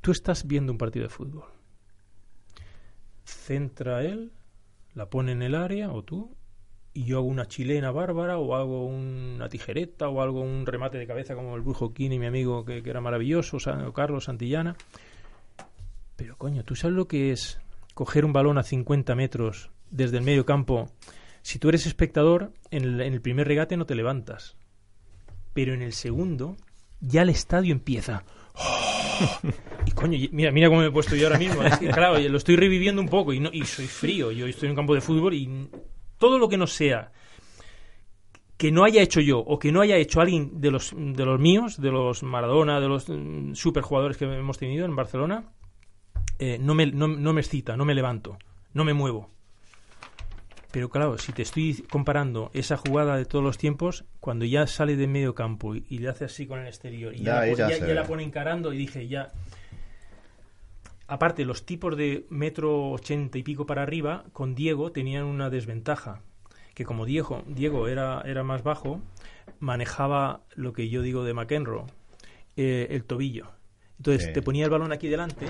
Tú estás viendo un partido de fútbol. Centra él, la pone en el área, o tú, y yo hago una chilena bárbara, o hago una tijereta, o hago un remate de cabeza como el Brujo Kini, mi amigo, que, que era maravilloso, o Carlos Santillana. Pero coño, ¿tú sabes lo que es coger un balón a 50 metros desde el medio campo? Si tú eres espectador, en el, en el primer regate no te levantas. Pero en el segundo, ya el estadio empieza. Y coño, mira, mira cómo me he puesto yo ahora mismo. Es que, claro, lo estoy reviviendo un poco y, no, y soy frío. Yo estoy en un campo de fútbol y todo lo que no sea que no haya hecho yo o que no haya hecho alguien de los, de los míos, de los Maradona, de los mm, superjugadores que hemos tenido en Barcelona, eh, no, me, no, no me excita, no me levanto, no me muevo. Pero claro, si te estoy comparando esa jugada de todos los tiempos, cuando ya sale de medio campo y, y le hace así con el exterior y ya, Ya, la pone encarando y dije ya... Aparte, los tipos de metro ochenta y pico para arriba, con Diego tenían una desventaja. Que como Diego, Diego era, era más bajo, manejaba lo que yo digo de McEnroe, eh, el tobillo. Entonces Sí. te ponía el balón aquí delante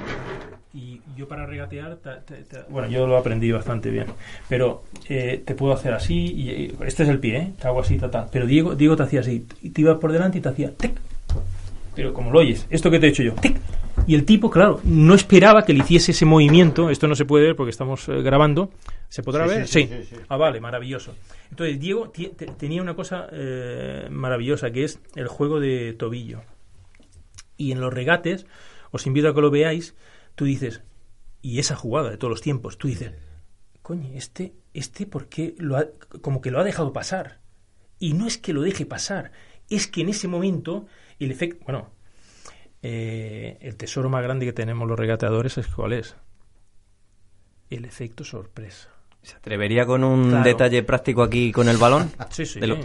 y yo para regatear, ta- ta- ta- bueno, yo lo aprendí bastante bien, pero eh, te puedo hacer así, y, este es el pie, ¿eh? te hago así, ta, ta. pero Diego, Diego te hacía así, y te ibas por delante y te hacía tic, pero como lo oyes, esto que te he hecho yo, tic, y el tipo, claro, no esperaba que le hiciese ese movimiento, esto no se puede ver porque estamos eh, grabando, ¿se podrá Sí, ver? sí, sí. Ah, vale, maravilloso. Entonces, Diego tenía una cosa eh, maravillosa, que es el juego de tobillo. Y en los regates, os invito a que lo veáis, tú dices, y esa jugada de todos los tiempos, tú dices, coño, este, este, ¿por qué lo ha, como que lo ha dejado pasar? Y no es que lo deje pasar, es que en ese momento el efecto, bueno, eh, el tesoro más grande que tenemos los regateadores es cuál es, el efecto sorpresa. ¿Se atrevería con un Claro. detalle práctico aquí con el balón? Sí, sí. De lo-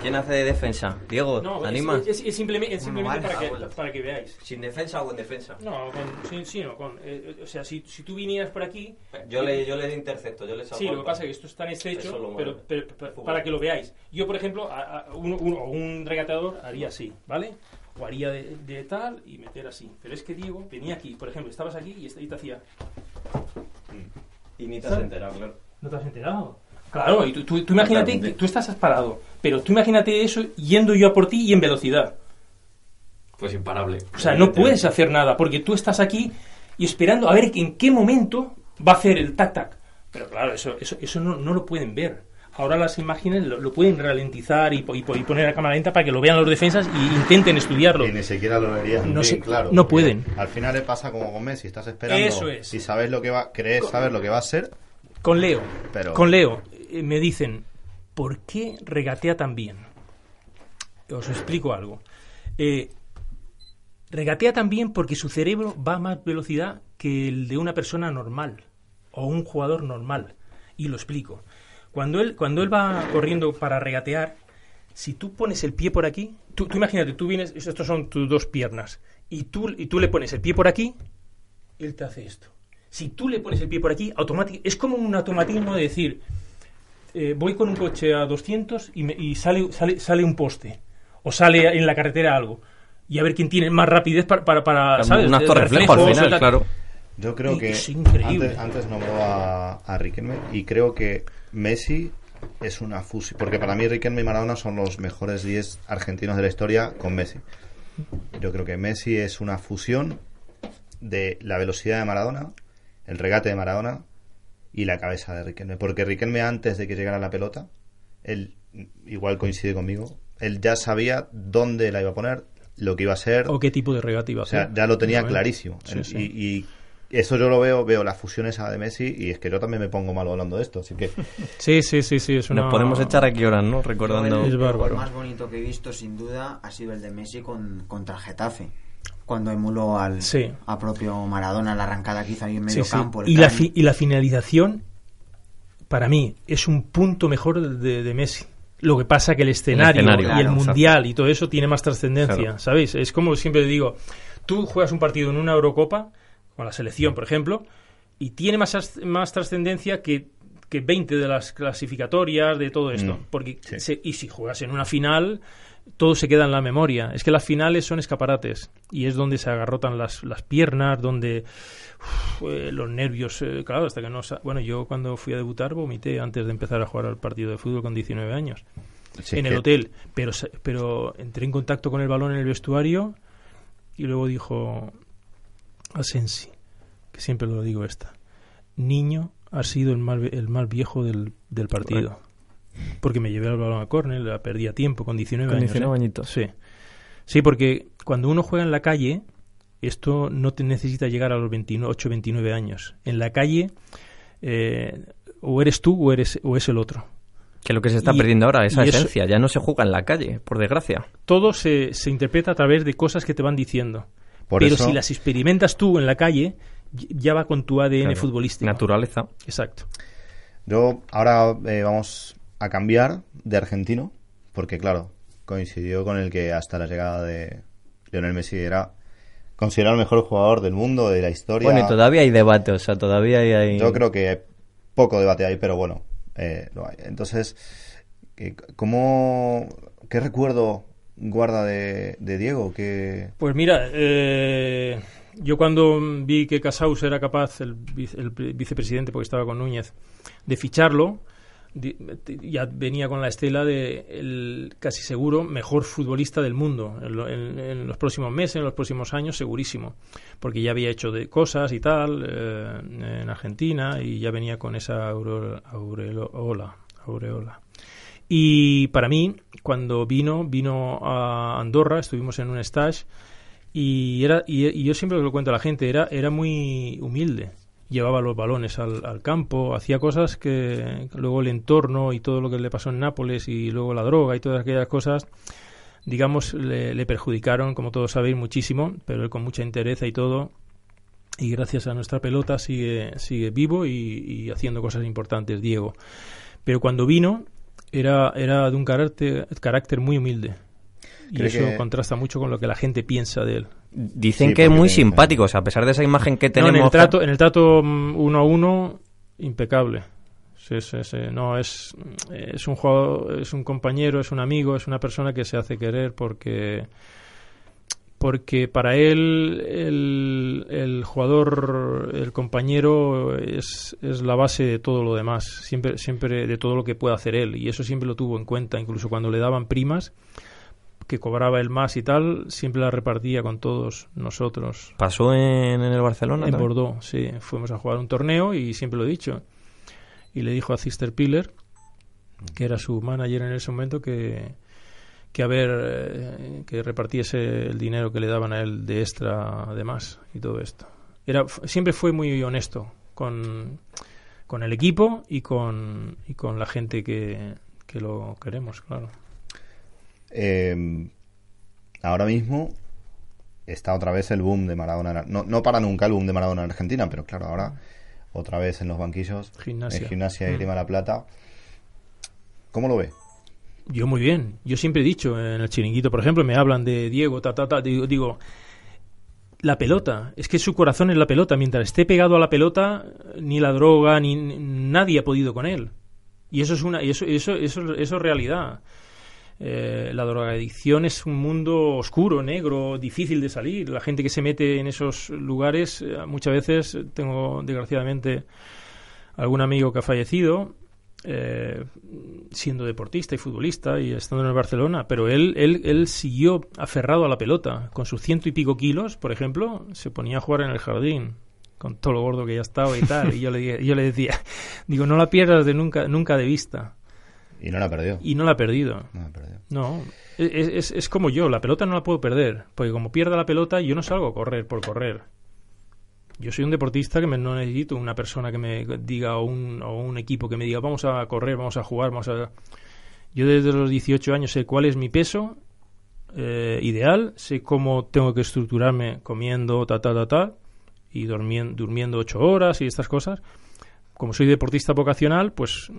¿Quién hace de defensa? Diego, No, ¿te es, animas? es- es simplemente, es simplemente vale. para, que, para que veáis. ¿Sin defensa o con defensa? No, con, sí, sí, no, con, eh, eh, o sea, si, si tú vinieras por aquí... Yo le, yo le intercepto, yo le Sí, lo que pasa es que esto es tan estrecho, pero, pero- para que lo veáis. Yo, por ejemplo, a- a- uno- uno- un regateador haría así, ¿vale? O haría de, de tal y meter así. Pero es que Diego venía aquí, por ejemplo, estabas aquí y te hacía... Y ni te has enterado, claro. ¿No te has enterado? Claro, y tú, tú- tú imagínate que tú estás parado, pero tú imagínate eso yendo yo a por ti y en velocidad. Pues imparable. O sea, no puedes hacer nada porque tú estás aquí y esperando a ver en qué momento va a hacer el tac-tac. Pero claro, eso, eso, eso no, no lo pueden ver. Ahora las imágenes lo, lo pueden ralentizar y, y y poner a cámara lenta para que lo vean los defensas y intenten estudiarlo. Y ni siquiera lo verías No bien claro. no pueden. Al final le pasa como con Messi, estás esperando Eso es. y sabes lo que va, crees saber lo que va a ser, Con Leo, pero con Leo eh, me dicen, ¿por qué regatea tan bien? Os explico algo. Eh, regatea tan bien porque su cerebro va a más velocidad que el de una persona normal o un jugador normal. Y lo explico. Cuando él, cuando él va corriendo para regatear, si tú pones el pie por aquí, tú, tú imagínate, tú vienes, estos son tus dos piernas, y tú, y tú le pones el pie por aquí, él te hace esto. Si tú le pones el pie por aquí, automático, es como un automatismo de decir, eh, voy con un coche a 200 y, me- y sale, sale, sale un poste, o sale en la carretera algo, y a ver quién tiene más rapidez para, para, para ¿sabes? Un acto reflejo al final, claro. Yo creo Y que es increíble. Antes, antes nombró a, a Riquelme y creo que Messi es una fusión. Porque para mí Riquelme y Maradona son los mejores 10 argentinos de la historia con Messi. Yo creo que Messi es una fusión de la velocidad de Maradona, el regate de Maradona y la cabeza de Riquelme. Porque Riquelme antes de que llegara la pelota, él igual coincide conmigo, él ya sabía dónde la iba a poner, lo que iba a hacer. O qué tipo de regate iba a O sea, ya lo tenía clarísimo. Sí, En- sí. Y, y eso yo lo veo, veo la fusión esa de Messi y es que yo también me pongo malo hablando de esto. Así que Sí, sí, sí, sí, es una... Nos podemos echar aquí horas, ¿no? Recordando... Yo el, Es bárbaro. el más bonito que he visto, sin duda, ha sido el de Messi con, contra el Getafe. Cuando emuló al Sí. a propio Maradona, la arrancada que hizo ahí en medio Sí, sí. campo. el Y, la cráneo. fi- y la finalización, para mí, es un punto mejor de, de Messi. Lo que pasa que el escenario, escenario, y el mundial y todo eso tiene más trascendencia, Claro. ¿sabéis? Es como siempre digo, tú juegas un partido en una Eurocopa, con la selección, por ejemplo, y tiene más, más trascendencia que, que 20 de las clasificatorias, de todo esto. Mm, Porque sí. se- y si juegas en una final, todo se queda en la memoria. Es que las finales son escaparates y es donde se agarrotan las, las piernas, donde uf, eh, los nervios, eh, claro, hasta que no... Bueno, yo cuando fui a debutar vomité antes de empezar a jugar al partido de fútbol con 19 años sí, en que- el hotel, pero, pero entré en contacto con el balón en el vestuario y luego dijo Asensi, que siempre lo digo esta, niño ha sido el mal, el mal viejo del, del partido. Porque me llevé el balón a córner, la perdí a tiempo con 19 Con años. 19 ¿eh? añitos. Sí. Sí, porque cuando uno juega en la calle, esto no te necesita llegar a los 28, 29 años. En la calle, eh, o eres tú o, eres, o es el otro. Que lo que se está Y- perdiendo ahora, esa eso- esencia, ya no se juega en la calle, por desgracia. Todo se, se interpreta a través de cosas que te van diciendo. por Pero eso, si las experimentas tú en la calle, ya va con tu ADN Claro, futbolístico. Naturaleza. Exacto. yo ahora eh, vamos a cambiar de argentino, porque claro, coincidió con el que hasta la llegada de Lionel Messi era considerado el mejor jugador del mundo, de la historia. Bueno, y todavía hay debate, o sea, todavía hay... hay- Yo creo que hay poco debate ahí, pero bueno, eh, lo hay. Entonces, eh, ¿cómo, ¿qué recuerdo guarda de, de Diego? ¿Qué, Pues mira, eh, yo cuando vi que Casaus era capaz, el, vice- el pre- vicepresidente, porque estaba con Núñez, de ficharlo, ya venía con la estela de el casi seguro mejor futbolista del mundo en, lo- en- en los próximos meses, en los próximos años, segurísimo, porque ya había hecho de cosas y tal eh, en Argentina y ya venía con esa aureo- aureola, aureola. Y para mí, cuando vino, vino a Andorra, estuvimos en un stage y era y, y yo siempre lo cuento a la gente, era era muy humilde. Llevaba los balones al, al campo, hacía cosas que luego el entorno y todo lo que le pasó en Nápoles y luego la droga y todas aquellas cosas, digamos, le, le perjudicaron, como todos sabéis, muchísimo, pero él con mucha entereza y todo. Y gracias a nuestra pelota sigue, sigue vivo y, y haciendo cosas importantes, Diego. Pero cuando vino, era, era de un carácter, carácter muy humilde. Y ¿Cree eso que- contrasta mucho con lo que la gente piensa de él. Dicen Sí, que es muy simpático, o sea, a pesar de esa imagen que No, tenemos... en el trato, en el trato mm, uno a uno, impecable. Sí, sí, sí. No, es, es un jugador, es un compañero, es un amigo, es una persona que se hace querer porque porque para él el, el jugador, el compañero es, es la base de todo lo demás, siempre, siempre de todo lo que puede hacer él y eso siempre lo tuvo en cuenta, incluso cuando le daban primas que cobraba él más y tal, siempre la repartía con todos nosotros. Pasó en, en el Barcelona. En también? Bordeaux, sí. Fuimos a jugar un torneo y siempre lo he dicho. Y le dijo a Cister Piller, que era su manager en ese momento, que, que a ver, eh, que repartiese el dinero que le daban a él de extra además y todo esto. Era, siempre fue muy honesto con, con el equipo y con, y con la gente que, que lo queremos, claro. Eh, ahora mismo está otra vez el boom de Maradona. No, no para nunca el boom de Maradona en Argentina, pero claro, ahora otra vez en los banquillos, Gimnasia. en Gimnasia y Mm. Grima La Plata. ¿Cómo lo ve? Yo muy bien. Yo siempre he dicho, en el chiringuito, por ejemplo, me hablan de Diego, ta, ta, ta. Digo, digo, la pelota. Es que su corazón es la pelota. Mientras esté pegado a la pelota, ni la droga, ni ni- nadie ha podido con él. Y eso es una, y eso, eso, eso, eso es realidad. Eh, la drogadicción es un mundo oscuro, negro, difícil de salir. La gente que se mete en esos lugares, eh, muchas veces tengo desgraciadamente algún amigo que ha fallecido eh, siendo deportista y futbolista y estando en el Barcelona, pero él, él, él siguió aferrado a la pelota. Con sus ciento y pico kilos, por ejemplo, se ponía a jugar en el jardín con todo lo gordo que ya estaba y tal. Y yo le, yo le decía, digo, no la pierdas de nunca, nunca de vista. Y no la perdió. Y no la ha perdido. No la perdió. No, es, es, es como yo, la pelota no la puedo perder, porque como pierda la pelota yo no salgo a correr por correr. Yo soy un deportista que me, no necesito una persona que me diga o un, o un equipo que me diga vamos a correr, vamos a jugar, vamos a... Yo desde los 18 años sé cuál es mi peso eh, ideal, sé cómo tengo que estructurarme comiendo, ta, ta, ta, ta, y durmiendo, durmiendo 8 horas y estas cosas. Como soy deportista vocacional, pues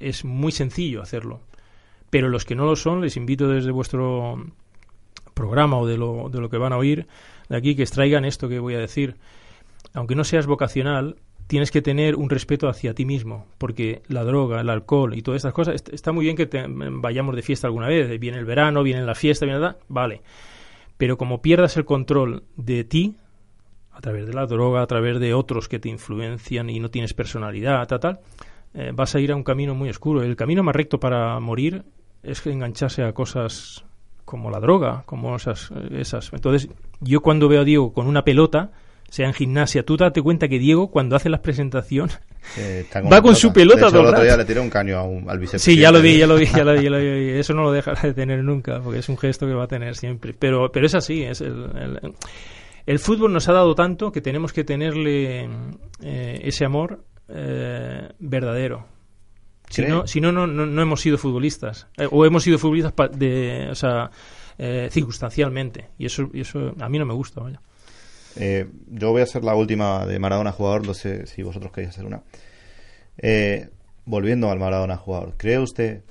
es muy sencillo hacerlo. Pero los que no lo son, les invito desde vuestro programa o de lo, de lo que van a oír de aquí que extraigan esto que voy a decir. Aunque no seas vocacional, tienes que tener un respeto hacia ti mismo, porque la droga, el alcohol y todas estas cosas, est- está muy bien que te- vayamos de fiesta alguna vez, viene el verano, viene la fiesta, viene la... Vale, pero como pierdas el control de ti, a través de la droga, a través de otros que te influencian y no tienes personalidad, tal, tal, eh, vas a ir a un camino muy oscuro. El camino más recto para morir es que engancharse a cosas como la droga, como esas, esas. Entonces, yo cuando veo a Diego con una pelota, sea en gimnasia, tú date cuenta que Diego cuando hace las presentaciones Eh, Va con su pelota De hecho, todo el el otro día le tiró un caño a un, al vicepresidente. Sí, ya lo vi, ya lo vi, ya lo vi, ya lo vi. Eso no lo dejará de tener nunca, porque es un gesto que va a tener siempre. Pero, pero es así, es el, el, el fútbol nos ha dado tanto que tenemos que tenerle eh, ese amor eh, verdadero. Si no, si no, no, no, hemos sido futbolistas. Eh, o hemos sido futbolistas pa- de, o sea, eh, circunstancialmente. Y eso, y eso a mí no me gusta, vaya. Eh, yo voy a hacer la última de Maradona jugador, no sé si vosotros queréis hacer una. Eh, volviendo al Maradona jugador, ¿cree usted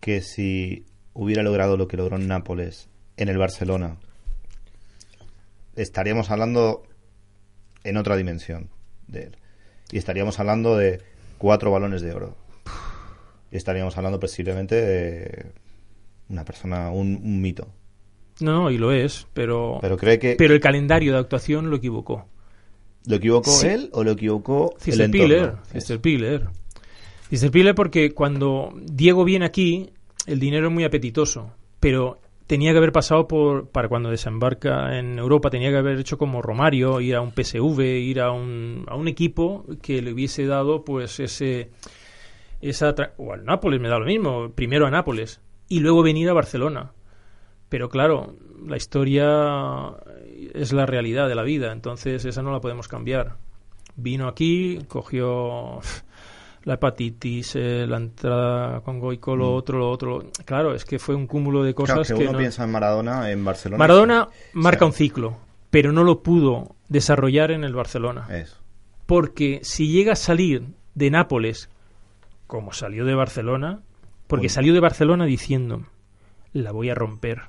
que si hubiera logrado lo que logró en Nápoles, en el Barcelona, estaríamos hablando en otra dimensión de él? Y estaríamos hablando de cuatro balones de oro. Y estaríamos hablando posiblemente de una persona, un, un mito. No, no, y lo es, pero, Pero cree que pero el calendario de actuación lo equivocó. ¿Lo equivocó Sí. él o lo equivocó el Cisterpiller, entorno? Cisterpiller. Cisterpiller porque cuando Diego viene aquí, el dinero es muy apetitoso, pero tenía que haber pasado por, para cuando desembarca en Europa, tenía que haber hecho como Romario, ir a un PSV, ir a un, a un equipo que le hubiese dado pues ese, esa, o al Nápoles me da lo mismo, primero a Nápoles y luego venir a Barcelona. Pero claro, la historia es la realidad de la vida, entonces esa no la podemos cambiar. Vino aquí, cogió la hepatitis, eh, la entrada con Goico, lo otro, lo otro. Claro, es que fue un cúmulo de Mm. Claro, cosas que que uno no- piensa en Maradona en Barcelona. Maradona Sí. marca un ciclo, pero no lo pudo desarrollar en el Barcelona. Eso. Porque si llega a salir de Nápoles como salió de Barcelona, porque salió de Barcelona diciendo, la voy a romper.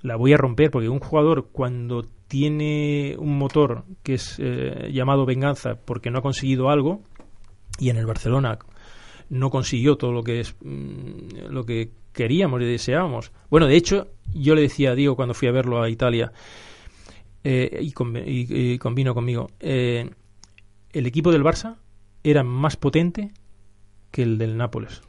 La voy a romper porque un jugador cuando tiene un motor que es eh, llamado venganza porque no ha conseguido algo y en el Barcelona no consiguió todo lo que es mm, lo que queríamos y deseábamos. Bueno, de hecho, yo le decía a Diego cuando fui a verlo a Italia eh, y, conv- y- convino conmigo, eh, el equipo del Barça era más potente que el del Nápoles,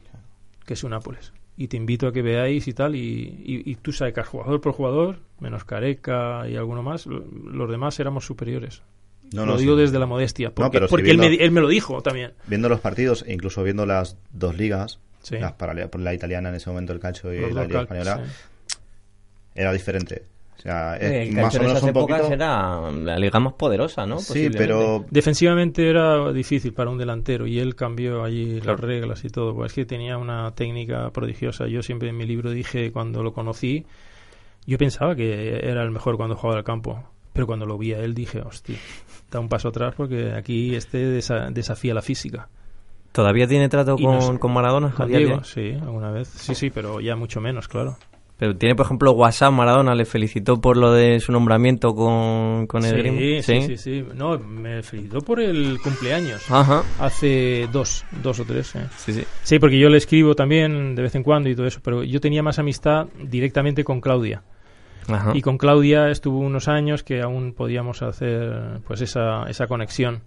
que es un Nápoles. Y te invito a que veáis y tal, y, y- tú sacas jugador por jugador, menos Careca y alguno más, lo- los demás éramos superiores. No, lo no, digo sí. desde la modestia, porque, él, me, él me lo dijo también. Viendo los partidos e incluso viendo las dos ligas, Sí. las paralela- por la italiana en ese momento, el calcio y Los la liga española, sí. era diferente. O sea, es Eh, más o en menos esas un épocas poquito... era la liga más poderosa, ¿no? Sí, pero Defensivamente era difícil para un delantero y él cambió allí Claro. las reglas y todo. Pues es que tenía una técnica prodigiosa. Yo siempre en mi libro dije, cuando lo conocí, yo pensaba que era el mejor cuando jugaba al campo. Pero cuando lo vi a él dije, hostia, da un paso atrás porque aquí este desa- desafía la física. ¿Todavía tiene trato no con, sé. con Maradona? Con? Diego, sí, alguna vez. Sí, sí, pero ya mucho menos, claro. Pero tiene, por ejemplo, WhatsApp, Maradona le felicitó por lo de su nombramiento con, con el Sí, sí, sí, sí. No, me felicitó por el cumpleaños. Ajá. Hace dos, dos o tres. eh. Sí, sí. Sí, porque yo le escribo también de vez en cuando y todo eso, pero yo tenía más amistad directamente con Claudia. Ajá. Y con Claudia estuvo unos años que aún podíamos hacer pues esa, esa conexión.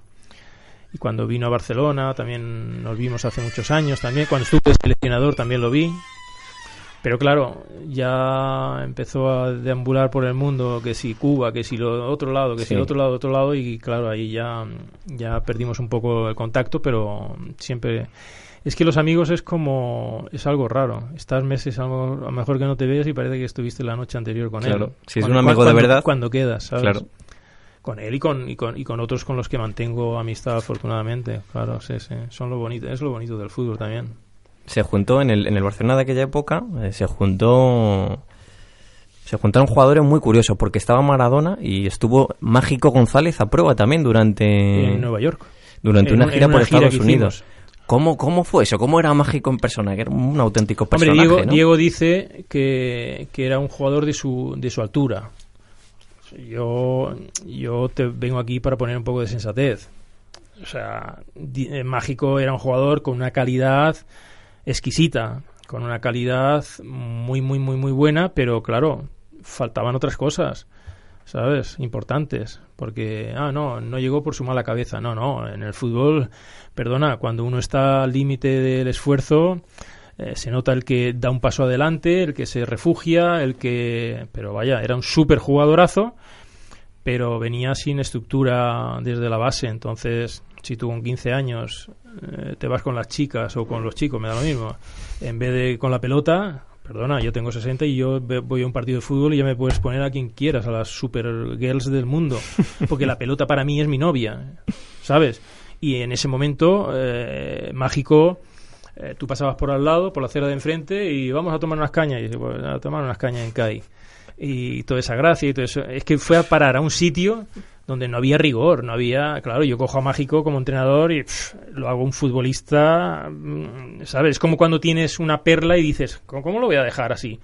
Y cuando vino a Barcelona también nos vimos hace muchos años también. Cuando estuve de seleccionador también lo vi. Pero claro, ya empezó a deambular por el mundo, que si Cuba, que si lo otro lado, que si Sí. el otro lado, otro lado, y claro, ahí ya, ya perdimos un poco el contacto, pero siempre... Es que los amigos es como... es algo raro. Estás meses a lo mejor que no te ves y parece que estuviste la noche anterior con Claro. él. Si es Cuando- un amigo de verdad. Cuando quedas, ¿sabes? Claro. Con él y con, y, con, y con otros con los que mantengo amistad, afortunadamente. Claro, sí, sí. Son lo bonito, es lo bonito del fútbol también. se juntó en el, en el Barcelona de aquella época, eh, se juntó se juntaron jugadores muy curiosos porque estaba Maradona y estuvo Mágico González a prueba también durante En Nueva York. durante En- una gira una por gira Estados Unidos. ¿Cómo, ¿Cómo fue eso? ¿Cómo era Mágico en persona? Que era un auténtico Hombre, personaje, Diego, ¿no? Diego dice que, que era un jugador de su, de su altura. Yo, yo te vengo aquí para poner un poco de sensatez. O sea, eh, Mágico era un jugador con una calidad exquisita, con una calidad muy, muy, muy, muy buena, pero claro, faltaban otras cosas, ¿sabes? Importantes. Porque, ah, no, no llegó por su mala cabeza. No, no, en el fútbol, perdona, cuando uno está al límite del esfuerzo, eh, se nota el que da un paso adelante, el que se refugia, el que... Pero vaya, era un súper jugadorazo, pero venía sin estructura desde la base. Entonces, si tú con 15 años eh, te vas con las chicas o con los chicos, me da lo mismo, en vez de con la pelota, perdona, yo tengo 60 y yo voy a un partido de fútbol y ya me puedes poner a quien quieras, a las super girls del mundo, porque la pelota para mí es mi novia, ¿sabes? Y en ese momento eh, mágico, eh, tú pasabas por al lado, por la acera de enfrente y vamos a tomar unas cañas, y dices, pues, a tomar unas cañas en CAI. Y toda esa gracia y todo eso, es que fue a parar a un sitio donde no había rigor, no había, claro, yo cojo a Mágico como entrenador y pff, lo hago un futbolista, mm, ¿sabes? Es como cuando tienes una perla y dices, ¿cómo, cómo lo voy a dejar así?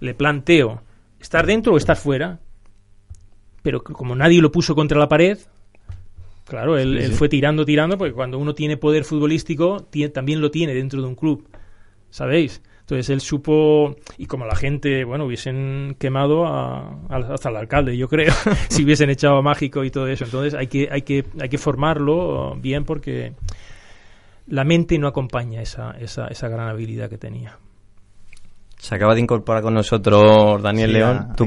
Le planteo, ¿estar dentro o estar fuera? Pero como nadie lo puso contra la pared, claro, él, él fue tirando, tirando, porque cuando uno tiene poder futbolístico, tie- también lo tiene dentro de un club, ¿sabéis? Entonces él supo, y como la gente, bueno, hubiesen quemado a- hasta el alcalde, yo creo, si hubiesen echado a Mágico y todo eso. Entonces hay que, hay que, hay que formarlo bien porque la mente no acompaña esa, esa, esa gran habilidad que tenía. Se acaba de incorporar con nosotros Daniel Sí, León. ya, ¿Tú,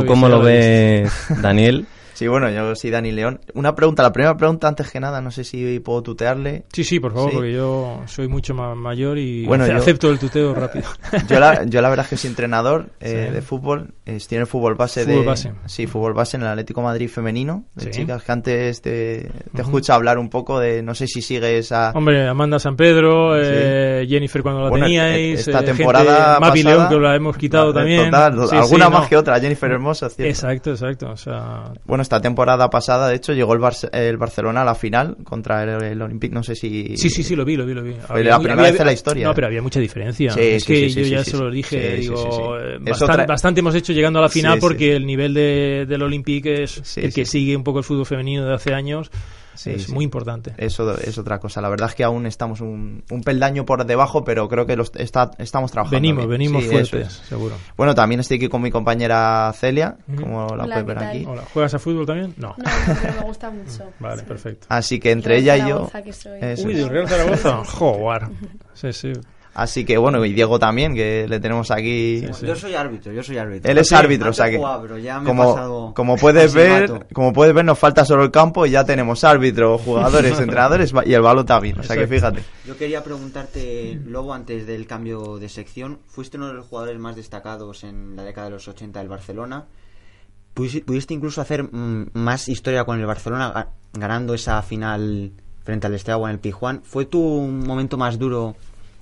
tú cómo lo ves, Daniel? Sí, bueno, yo soy Dani León. Una pregunta, la primera pregunta antes que nada, no sé si puedo tutearle. Sí, sí, por favor, Sí. porque yo soy mucho más mayor y Bueno, yo- acepto el tuteo rápido. Yo la, yo la verdad es que soy entrenador eh, Sí. de fútbol. eh, el fútbol base Fútbol de... base. Sí, fútbol base en el Atlético Madrid femenino. De Sí. chicas que antes te, te Ujú. escucho hablar un poco de... No sé si sigues a... Hombre, Amanda San Pedro, eh, Jennifer cuando la Bueno, teníais, esta eh, temporada Mavi León que la hemos quitado también. total, alguna más que otra, Jennifer Hermosa, cierto. Exacto, exacto. O sea, Bueno, esta temporada pasada, de hecho, llegó el, Barce- el Barcelona a la final contra el, el Olympique, no sé si... sí, sí, sí, lo vi, lo vi, lo vi. Fue la primera vez en la historia. No, pero había mucha diferencia. Sí, es sí, que sí, yo ya se lo dije, digo, eh, Es bastan- otra- bastante hemos hecho llegando a la final porque el nivel de, del Olympique es el que sigue un poco el fútbol femenino de hace años. Sí, es sí. muy importante. Eso es otra cosa. La verdad es que aún estamos un, un peldaño por debajo, pero creo que los, está, estamos trabajando. Venimos, bien. venimos Sí, fuertes, es. seguro. Bueno, también estoy aquí con mi compañera Celia, Ujú. como la Hola, puedes ver aquí. Hola, ¿juegas a fútbol también? No. No, pero me gusta mucho. Vale, Sí. perfecto. Así que entre Real ella y yo. Uy, del Real Zaragoza. Joder. Sí, sí. Así que bueno, y Diego también, que le tenemos aquí. Sí, sí. Yo soy árbitro, yo soy árbitro. Él es Sí, árbitro, o sea que. jugaba, pero ya me he como, pasado como puedes ver, como puedes ver, nos falta solo el campo y ya tenemos árbitro, jugadores, entrenadores y el balón también. O sea que fíjate. Yo quería preguntarte, luego antes del cambio de sección, fuiste uno de los jugadores más destacados en la década de los 80 del Barcelona. Pudiste, incluso hacer mm, más historia con el Barcelona, ga- ganando esa final frente al Esteaua en el Pijuán. ¿Fue tu momento más duro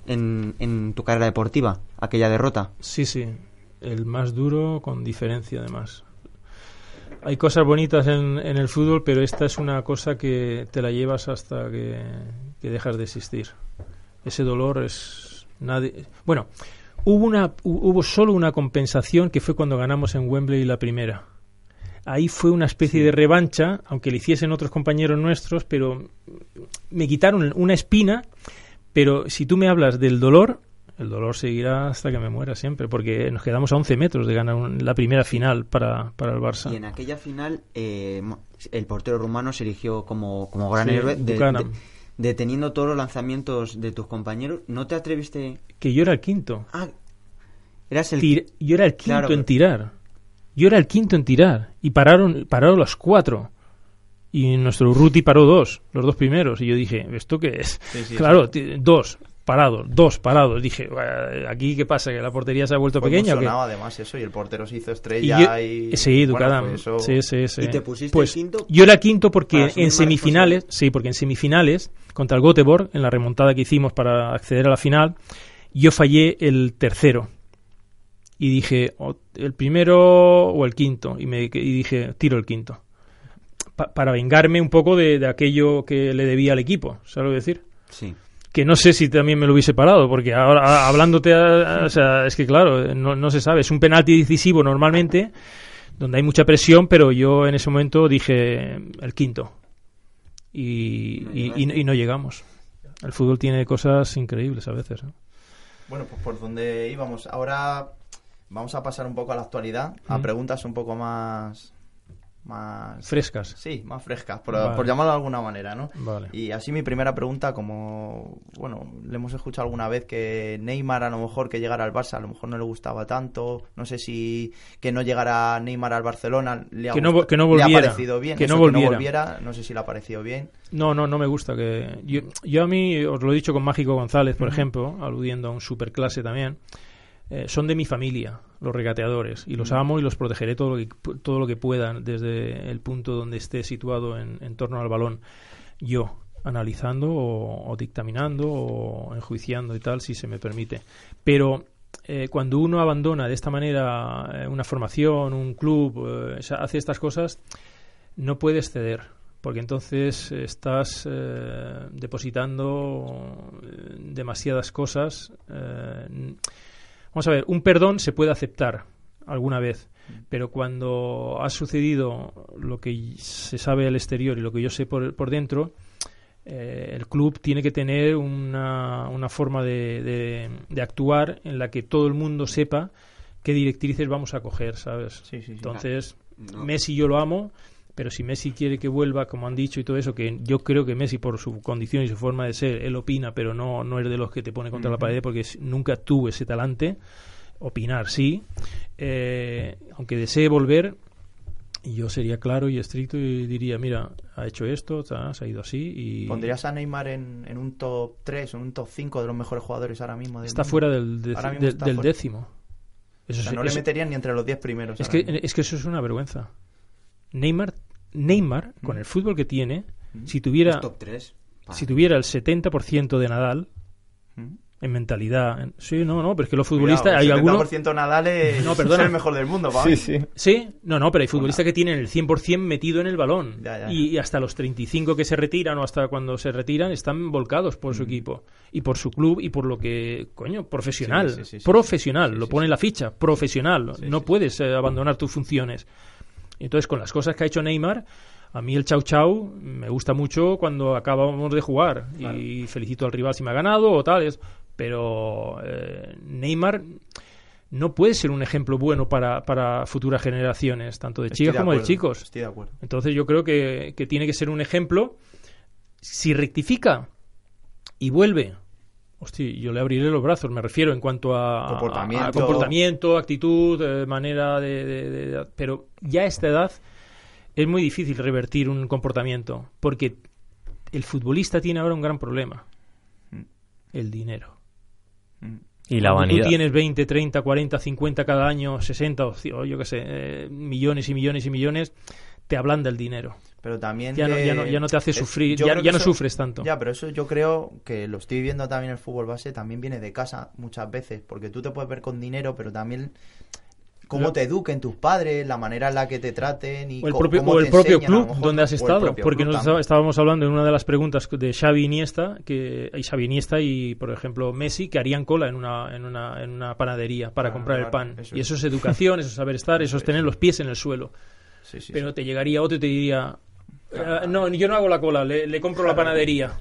en, en tu carrera deportiva, aquella derrota? Sí, sí. El más duro con diferencia, además. Hay cosas bonitas en, en el fútbol, pero esta es una cosa que te la llevas hasta que, que dejas de existir. Ese dolor es... nadie Bueno, Hubo, una, hu- hubo solo una compensación que fue cuando ganamos en Wembley la primera. Ahí fue una especie de revancha, aunque le hiciesen otros compañeros nuestros, pero me quitaron una espina. Pero si tú me hablas del dolor, el dolor seguirá hasta que me muera siempre, porque nos quedamos a 11 metros de ganar un- la primera final para, para el Barça. Y en aquella final, eh, el portero rumano se eligió como, como gran Sí, héroe, de- deteniendo todos los lanzamientos de tus compañeros. ¿No te atreviste? Que yo era el quinto. Ah, eras el. Tir- yo era el quinto Claro, en pero- tirar. Yo era el quinto en tirar. Y pararon, pararon los cuatro. Y nuestro Ruti paró dos, los dos primeros. Y yo dije, ¿esto qué es? Sí, sí, claro, dos parados, dos parados. Dije, "Buah, ¿aquí qué pasa? ¿Que la portería se ha vuelto Fue pequeña o qué? además eso y el portero se hizo Y estrella yo- y, sí, bueno, Ducadam. pues Sí, sí, sí. ¿Y te pusiste Pues, quinto? Yo era quinto porque en semifinales, sí, porque en semifinales, contra el Göteborg, en la remontada que hicimos para acceder a la final, yo fallé el tercero. Y dije, o el primero o el quinto. Y, me, y dije, tiro el quinto. Pa- para vengarme un poco de, de aquello que le debía al equipo, ¿sabes lo que decir? Sí. que no sé si también me lo hubiese parado, porque ahora a- hablándote, a- o sea, es que claro, no, no se sabe, es un penalti decisivo normalmente, donde hay mucha presión, pero yo en ese momento dije el quinto y, y- y- y no llegamos. El fútbol tiene cosas increíbles a veces. ¿no? Bueno, pues por donde íbamos. Ahora vamos a pasar un poco a la actualidad, a Mm. preguntas un poco más... más Frescas. Sí, más frescas, por, Vale. por llamarlo de alguna manera, ¿no? Vale. Y así mi primera pregunta, como, bueno, le hemos escuchado alguna vez que Neymar a lo mejor que llegara al Barça a lo mejor no le gustaba tanto, no sé si que no llegara Neymar al Barcelona le ha, Que no que no le ha volviera, parecido bien, que eso, no volviera. no sé si le ha parecido bien. No, no, no me gusta que... Yo, yo a mí, os lo he dicho con Mágico González, por ejemplo, aludiendo a un superclase también, eh, son de mi familia, los regateadores, y los amo y los protegeré todo lo que, todo lo que pueda desde el punto donde esté situado en, en torno al balón. Yo, analizando o, o dictaminando o enjuiciando y tal, si se me permite. Pero eh, cuando uno abandona de esta manera eh, una formación, un club, eh, hace estas cosas, no puedes ceder, porque entonces estás eh, depositando demasiadas cosas. Vamos a ver, un perdón se puede aceptar alguna vez, pero cuando ha sucedido lo que se sabe al exterior y lo que yo sé por, por dentro, eh, el club tiene que tener una, una forma de, de- de actuar en la que todo el mundo sepa qué directrices vamos a coger, ¿sabes? Sí, sí, sí. Entonces, No. Messi yo lo amo, pero si Messi quiere que vuelva, como han dicho y todo eso, que yo creo que Messi por su condición y su forma de ser, él opina, pero no, no es de los que te pone contra la pared porque nunca tuvo ese talante. Opinar, sí. Eh, aunque desee volver, yo sería claro y estricto y diría, mira, ha hecho esto, ta, se ha ido así y ¿Pondrías a Neymar en, en un top 3 o en un top 5 de los mejores jugadores ahora mismo? del está mundo? fuera del, está fuera. décimo. Eso O sea, sí- no le eso- meterían ni entre los 10 primeros. Es que, mismo. es que eso es una vergüenza. Neymar, Neymar con Mm. el fútbol que tiene, Mm. si tuviera, top 3. si tuviera el 70% de Nadal Mm. en mentalidad, en- sí, no, no, pero es que los futbolistas, Cuidado, hay el algunos, 70% Nadal es, No, perdona. es el mejor del mundo, para mí. sí, no, no, pero hay futbolistas que tienen el 100% metido en el balón Ya, ya. Y, y hasta los 35 que se retiran o hasta cuando se retiran están volcados por su equipo y por su club y por lo que, coño, profesional, Sí, sí, sí, sí, profesional, sí, lo sí, pone sí. en la ficha, profesional, Sí, no sí, puedes eh, abandonar tus funciones. Entonces, con las cosas que ha hecho Neymar, a mí el chau chau me gusta mucho cuando acabamos de jugar y felicito al rival si me ha ganado o tales, pero eh, Neymar no puede ser un ejemplo bueno para, para futuras generaciones, tanto de Estoy chicas de como de chicos. Estoy de acuerdo. Entonces yo creo que, que tiene que ser un ejemplo. Si rectifica y vuelve, hostia, yo le abriré los brazos, me refiero en cuanto a Comportamiento. a- comportamiento, actitud, eh, manera de, de- de- Pero ya a esta edad es muy difícil revertir un comportamiento, porque el futbolista tiene ahora un gran problema, Mm. el dinero. Mm. Y la vanidad. Tú tienes 20, 30, 40, 50 cada año, 60 o ci- o yo qué sé, eh, millones y millones y millones, te ablanda el dinero. Pero también Ya no, ya, no, ya no te hace sufrir, ya, ya no eso- sufres tanto. Ya, pero eso yo creo que lo estoy viendo también en el fútbol base, también viene de casa muchas veces, porque tú te puedes ver con dinero, pero también cómo te eduquen tus padres, la manera en la que te traten y o el propio, cómo o te el propio enseñan, a lo club mejor, donde has estado porque club nos también. estábamos hablando en una de las preguntas de Xavi Iniesta que y Xavi Iniesta y por ejemplo Messi que harían cola en una en una, en una panadería para comprar el pan eso y es. eso es educación eso es saber estar eso es tener los pies en el suelo Sí, sí, pero sí. te llegaría otro y te diría "Eh, no yo no hago la cola le, le compro la panadería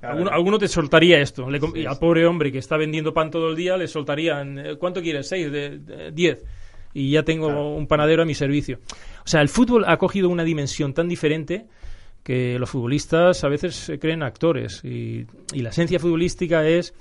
Claro. Alguno, alguno te soltaría esto. Le y al sí. pobre hombre que está vendiendo pan todo el día le soltarían, eh, ¿cuánto quieres? ¿Seis? De, de- ¿Diez? Y ya tengo Claro. un panadero a mi servicio. O sea, el fútbol ha cogido una dimensión tan diferente que los futbolistas a veces se creen actores. Y, y la esencia futbolística es,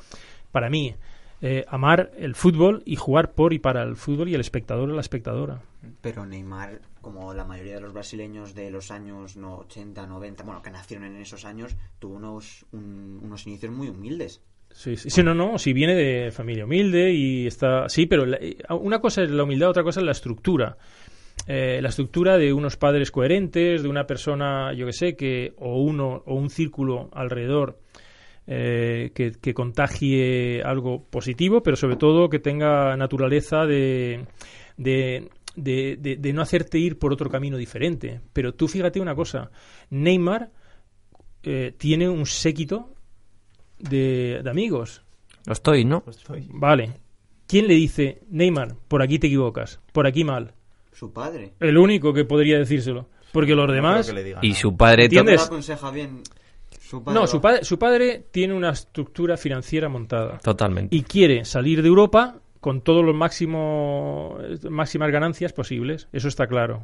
para mí, eh, amar el fútbol y jugar por y para el fútbol y el espectador o la espectadora. Pero Neymar, como la mayoría de los brasileños de los años no, 80, 90, bueno, que nacieron en esos años, tuvo unos, un- unos inicios muy humildes. Sí, sí, sí, no, no, si viene de familia humilde y está... Sí, pero la- eh, una cosa es la humildad, otra cosa es la estructura. Eh, la estructura de unos padres coherentes, de una persona, yo que sé, que o uno o un círculo alrededor eh, que, que contagie algo positivo, pero sobre todo que tenga naturaleza de, de, de- de- de no hacerte ir por otro camino diferente. Pero tú fíjate una cosa, Neymar eh, tiene un séquito de, de amigos. Lo estoy, ¿no? Estoy- Vale. ¿Quién le dice, Neymar, por aquí te equivocas, por aquí mal? Su padre. El único que podría decírselo. Porque los demás... le Y su padre... aconseja bien. Su padre No, su, padre su padre tiene una estructura financiera montada Totalmente. y quiere salir de Europa con todos los máximos máximas ganancias posibles. Eso está claro.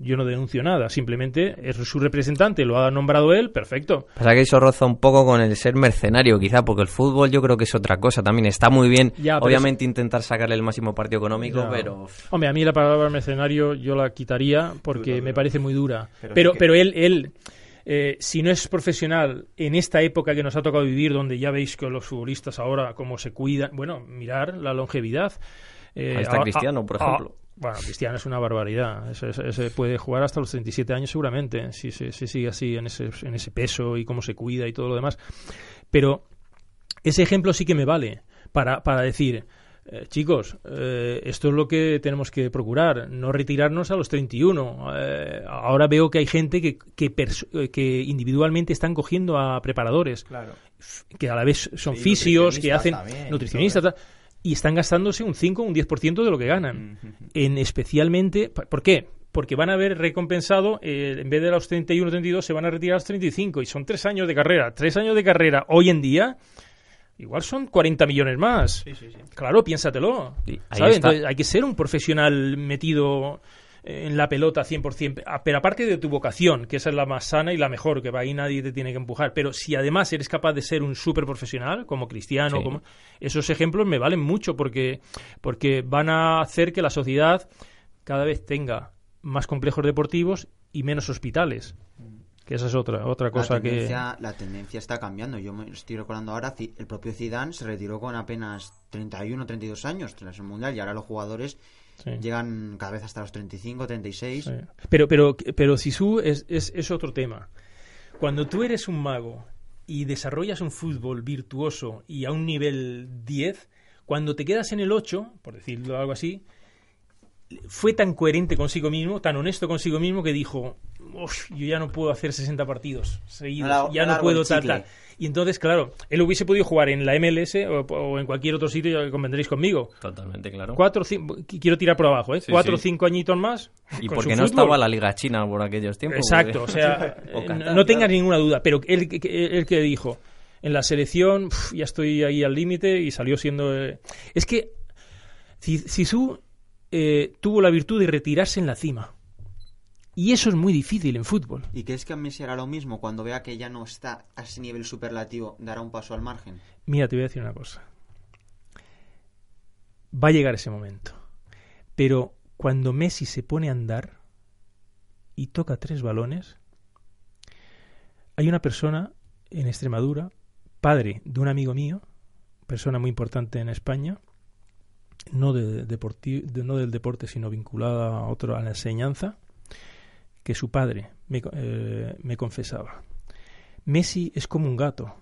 Yo no denuncio nada, simplemente es su representante, lo ha nombrado él, perfecto. Pasa que eso roza un poco con el ser mercenario, quizá, porque el fútbol yo creo que es otra cosa también. Está muy bien, Ya, obviamente, intentar sacarle el máximo partido económico, Ya. pero... Hombre, a mí la palabra mercenario yo la quitaría porque me parece muy dura. Pero Pero, que- él, él eh, si no es profesional en esta época que nos ha tocado vivir, donde ya veis que los futbolistas ahora cómo se cuidan, bueno, mirar la longevidad. Eh, Ahí está a- a- Cristiano, por a- ejemplo. bueno, Cristiano es una barbaridad. Ese, ese- puede jugar hasta los 37 años seguramente, si, si, si sigue así en ese, en ese peso y cómo se cuida y todo lo demás. Pero ese ejemplo sí que me vale para, para decir, eh, chicos, eh, esto es lo que tenemos que procurar, no retirarnos a los 31. Eh, ahora veo que hay gente que, que, que individualmente están cogiendo a preparadores, Claro. que a la vez son Sí, fisios, que hacen también, nutricionistas, tal, y están gastándose un 5 o un 10% de lo que ganan. En especialmente, ¿por qué? Porque van a haber recompensado, eh, en vez de los 31 o 32, se van a retirar a los 35 y son tres años de carrera. Tres años de carrera hoy en día, igual son 40 millones más. Sí, sí, sí. Claro, piénsatelo. ¿sabes? Entonces, hay que ser un profesional metido en la pelota 100%. Ah, Pero aparte de tu vocación, que esa es la más sana y la mejor, que ahí nadie te tiene que empujar. Pero si además eres capaz de ser un súper profesional, como Cristiano, Sí. como esos ejemplos me valen mucho porque, porque van a hacer que la sociedad cada vez tenga más complejos deportivos y menos hospitales. Que esa es otra, otra cosa la que... La tendencia está cambiando. Yo me estoy recordando ahora, el propio Zidane se retiró con apenas 31 32 años tras el Mundial y ahora los jugadores Sí. llegan cada vez hasta los 35, 36. Sí. Pero, pero, pero Sisu es, es, es otro tema. Cuando tú eres un mago y desarrollas un fútbol virtuoso y a un nivel 10, cuando te quedas en el 8, por decirlo algo así, fue tan coherente consigo mismo, tan honesto consigo mismo que dijo, "Uf, yo ya no puedo hacer 60 partidos seguidos, ya no largo puedo el tal, chicle". tal. Y entonces, claro, él hubiese podido jugar en la MLS o, o en cualquier otro sitio, ya convendréis conmigo. Totalmente, claro. Cuatro, cinco, quiero tirar por abajo, ¿eh? Sí, Cuatro o sí. cinco añitos más. Y porque no fútbol. estaba la Liga China por aquellos tiempos. Exacto, o sea, O eh, Qatar, no tengas claro. ninguna duda, pero él, que- que- él que dijo, en la selección uf, ya estoy ahí al límite y salió siendo... eh, Es que Zizou eh, tuvo la virtud de retirarse en la cima. Y eso es muy difícil en fútbol. ¿Y crees que a Messi hará lo mismo cuando vea que ya no está a ese nivel superlativo? ¿Dará un paso al margen? Mira, te voy a decir una cosa. Va a llegar ese momento. Pero cuando Messi se pone a andar y toca tres balones, hay una persona en Extremadura, padre de un amigo mío, persona muy importante en España, no, de deporti- de- no del deporte, sino vinculada a, otro, a la enseñanza, que su padre me, eh, me confesaba. Messi es como un gato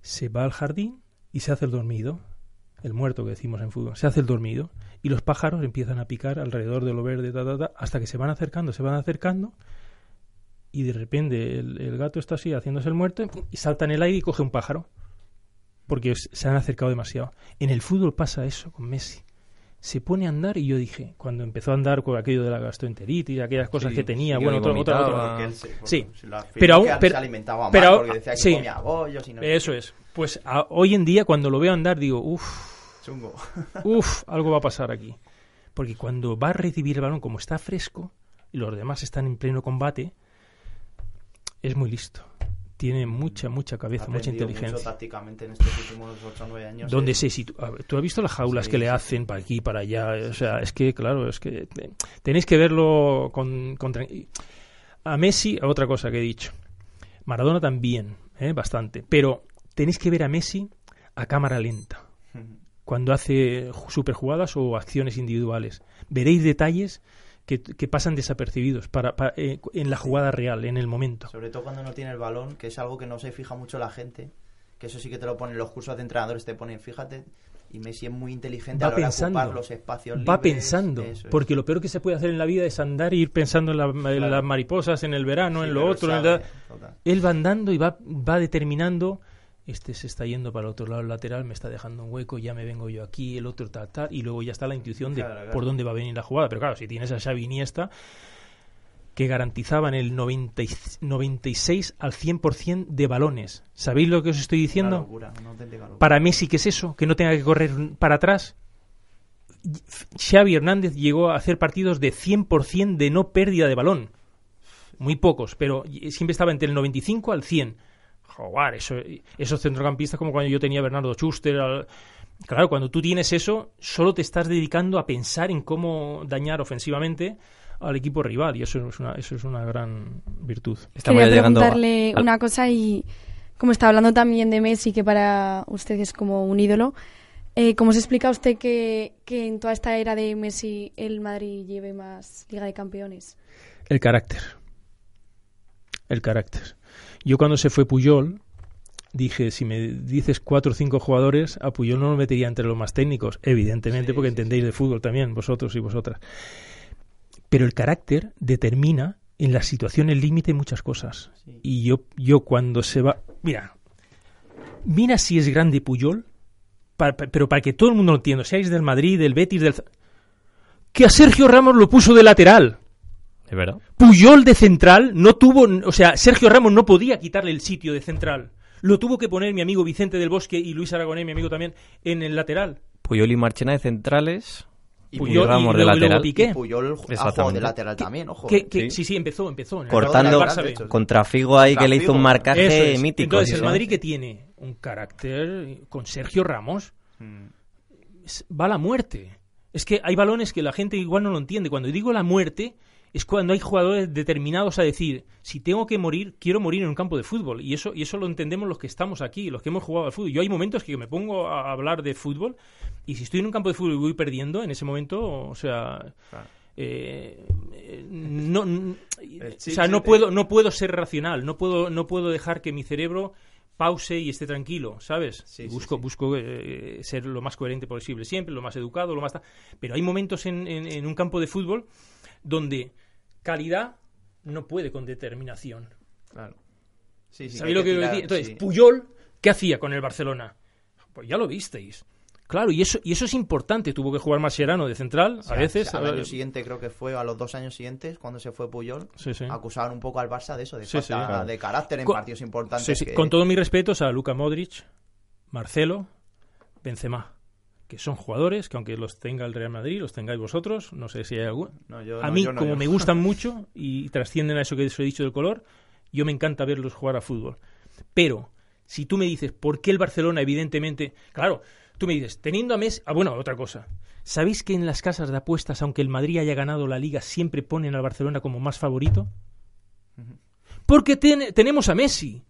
se va al jardín y se hace el dormido. el muerto que decimos en fútbol, se hace el dormido y los pájaros empiezan a picar alrededor de lo verde, ta, ta, ta, hasta que se van acercando, se van acercando y de repente el, el gato está así haciéndose el muerto y salta en el aire y coge un pájaro porque se han acercado demasiado. En el fútbol pasa eso con Messi. Se pone a andar y yo dije, cuando empezó a andar con aquello de la gastroenteritis, aquellas cosas Sí, que tenía, sí, bueno, otro, otro- otro- vomitaba. Porque él se- Sí. Pero aún- pero- se alimentaba mal pero- porque decía que sí. comía bollos y no Eso es. Pues a- hoy en día cuando lo veo andar digo, uff. Chungo. Uf, algo va a pasar aquí. Porque cuando va a recibir el balón, como está fresco y los demás están en pleno combate, es muy listo. Tiene mucha, mucha cabeza, Ha mucha aprendido mucho inteligencia. tácticamente en estos últimos 8 o 9 años. Donde eh, se situ- a ver, ¿Tú has visto las jaulas Sí, que le sí, hacen para aquí, para allá? O sea, es que, claro, es que tenéis que verlo con, con A Messi, otra cosa que he dicho. Maradona también, ¿eh? bastante. Pero tenéis que ver a Messi a cámara lenta. cuando hace superjugadas o acciones individuales. Veréis detalles que, que pasan desapercibidos para, para- eh, en la jugada real, en el momento. Sobre todo cuando no tiene el balón, que es algo que no se fija mucho la gente. Que eso sí que te lo ponen los cursos de entrenadores, te ponen, fíjate. Y Messi es muy inteligente Va a la hora de ocupar los espacios va pensando, es. porque lo peor que se puede hacer en la vida es andar e ir pensando en, la- en Claro. las mariposas, en el verano, Sí, en lo otro. en la-. Él va andando y va, va determinando, este se está yendo para el otro lado lateral, me está dejando un hueco, ya me vengo yo aquí, el otro tal, tal, y luego ya está la intuición de Claro, claro. por dónde va a venir la jugada. Pero claro, si tienes a Xavi Iniesta, que garantizaban el 90 y- 96 al 100% de balones. ¿Sabéis lo que os estoy diciendo? locura. Para Messi, ¿qué es eso? Que no tenga que correr para atrás. Xavi Hernández llegó a hacer partidos de 100% de no pérdida de balón. Muy pocos, pero siempre estaba entre el 95 al 100. Joder, eso, esos centrocampistas como cuando yo tenía a Bernardo Schuster. al- Claro, cuando tú tienes eso, solo te estás dedicando a pensar en cómo dañar ofensivamente al equipo rival y eso es una, eso es una gran virtud. Estamos Quería ya llegando a- preguntarle una cosa y como está hablando también de Messi, que para usted es como un ídolo, eh, ¿cómo se explica usted que, que en toda esta era de Messi el Madrid lleve más Liga de Campeones? El carácter. El carácter. Yo cuando se fue Puyol, dije, si me dices cuatro o cinco jugadores, a Puyol no lo metería entre los más técnicos, evidentemente, Sí, porque sí, entendéis de fútbol también, vosotros y vosotras. Pero el carácter determina en la situación el límite muchas cosas. Y yo, yo cuando se va... Mira, mira si es grande Puyol, pero para que todo el mundo lo entienda, seáis del Madrid, del Betis, del... Que a Sergio Ramos lo puso de lateral. ¿Es verdad? Puyol de central no tuvo, o sea, Sergio Ramos no podía quitarle el sitio de central. Lo tuvo que poner mi amigo Vicente del Bosque y Luis Aragonés, mi amigo también, en el lateral. Puyol y Marchena de centrales. Y Puyol Ramos y de lateral. Piqué. Y Puyol ha jugado Exactamente. de lateral también, ojo. Que- que- Sí. sí. sí, empezó, empezó. en el- Cortando Barça contra Figo ahí que le hizo un marcaje es. mítico. Entonces, sí, el sí. Madrid que tiene un carácter con Sergio Ramos Mm. va a la muerte. Es que hay balones que la gente igual no lo entiende. Cuando digo la muerte, es cuando hay jugadores determinados a decir, si tengo que morir, quiero morir en un campo de fútbol. Y eso, y eso lo entendemos los que estamos aquí, los que hemos jugado al fútbol. Yo hay momentos que me pongo a hablar de fútbol y si estoy en un campo de fútbol y voy perdiendo, en ese momento, o sea... Claro. eh, eh, no, o sea, no puedo, no puedo ser racional, no puedo, no puedo dejar que mi cerebro pause y esté tranquilo, ¿sabes? Sí, Y sí, busco, sí. busco eh, ser lo más coherente posible siempre, lo más educado, lo más... Pero hay momentos en, en- en un campo de fútbol donde calidad no puede con determinación. Claro. Sí, sí, ¿Sabéis lo que quiero decir? Entonces, sí. Puyol, ¿qué hacía con el Barcelona? Pues ya lo visteis. Claro, y eso, y eso es importante. Tuvo que jugar Mascherano de central, O sea, a veces. Al año siguiente creo que fue, a los dos años siguientes, cuando se fue Puyol, Sí, sí. acusaban un poco al Barça de eso, de Sí, falta sí, claro. de carácter en Con- partidos importantes. Sí, sí. que- Con todos mis respetos a Luka Modric, Marcelo, Benzema, que son jugadores que aunque los tenga el Real Madrid, los tengáis vosotros, no sé si hay algún... No, yo a no, mí, yo no, como yo. me gustan mucho y trascienden a eso que os he dicho del color, yo me encanta verlos jugar a fútbol. Pero, si tú me dices, ¿por qué el Barcelona, evidentemente... Claro, tú me dices, teniendo a Messi... Ah, bueno, otra cosa. ¿Sabéis que en las casas de apuestas, aunque el Madrid haya ganado la Liga, siempre ponen al Barcelona como más favorito? Porque ten- tenemos a Messi.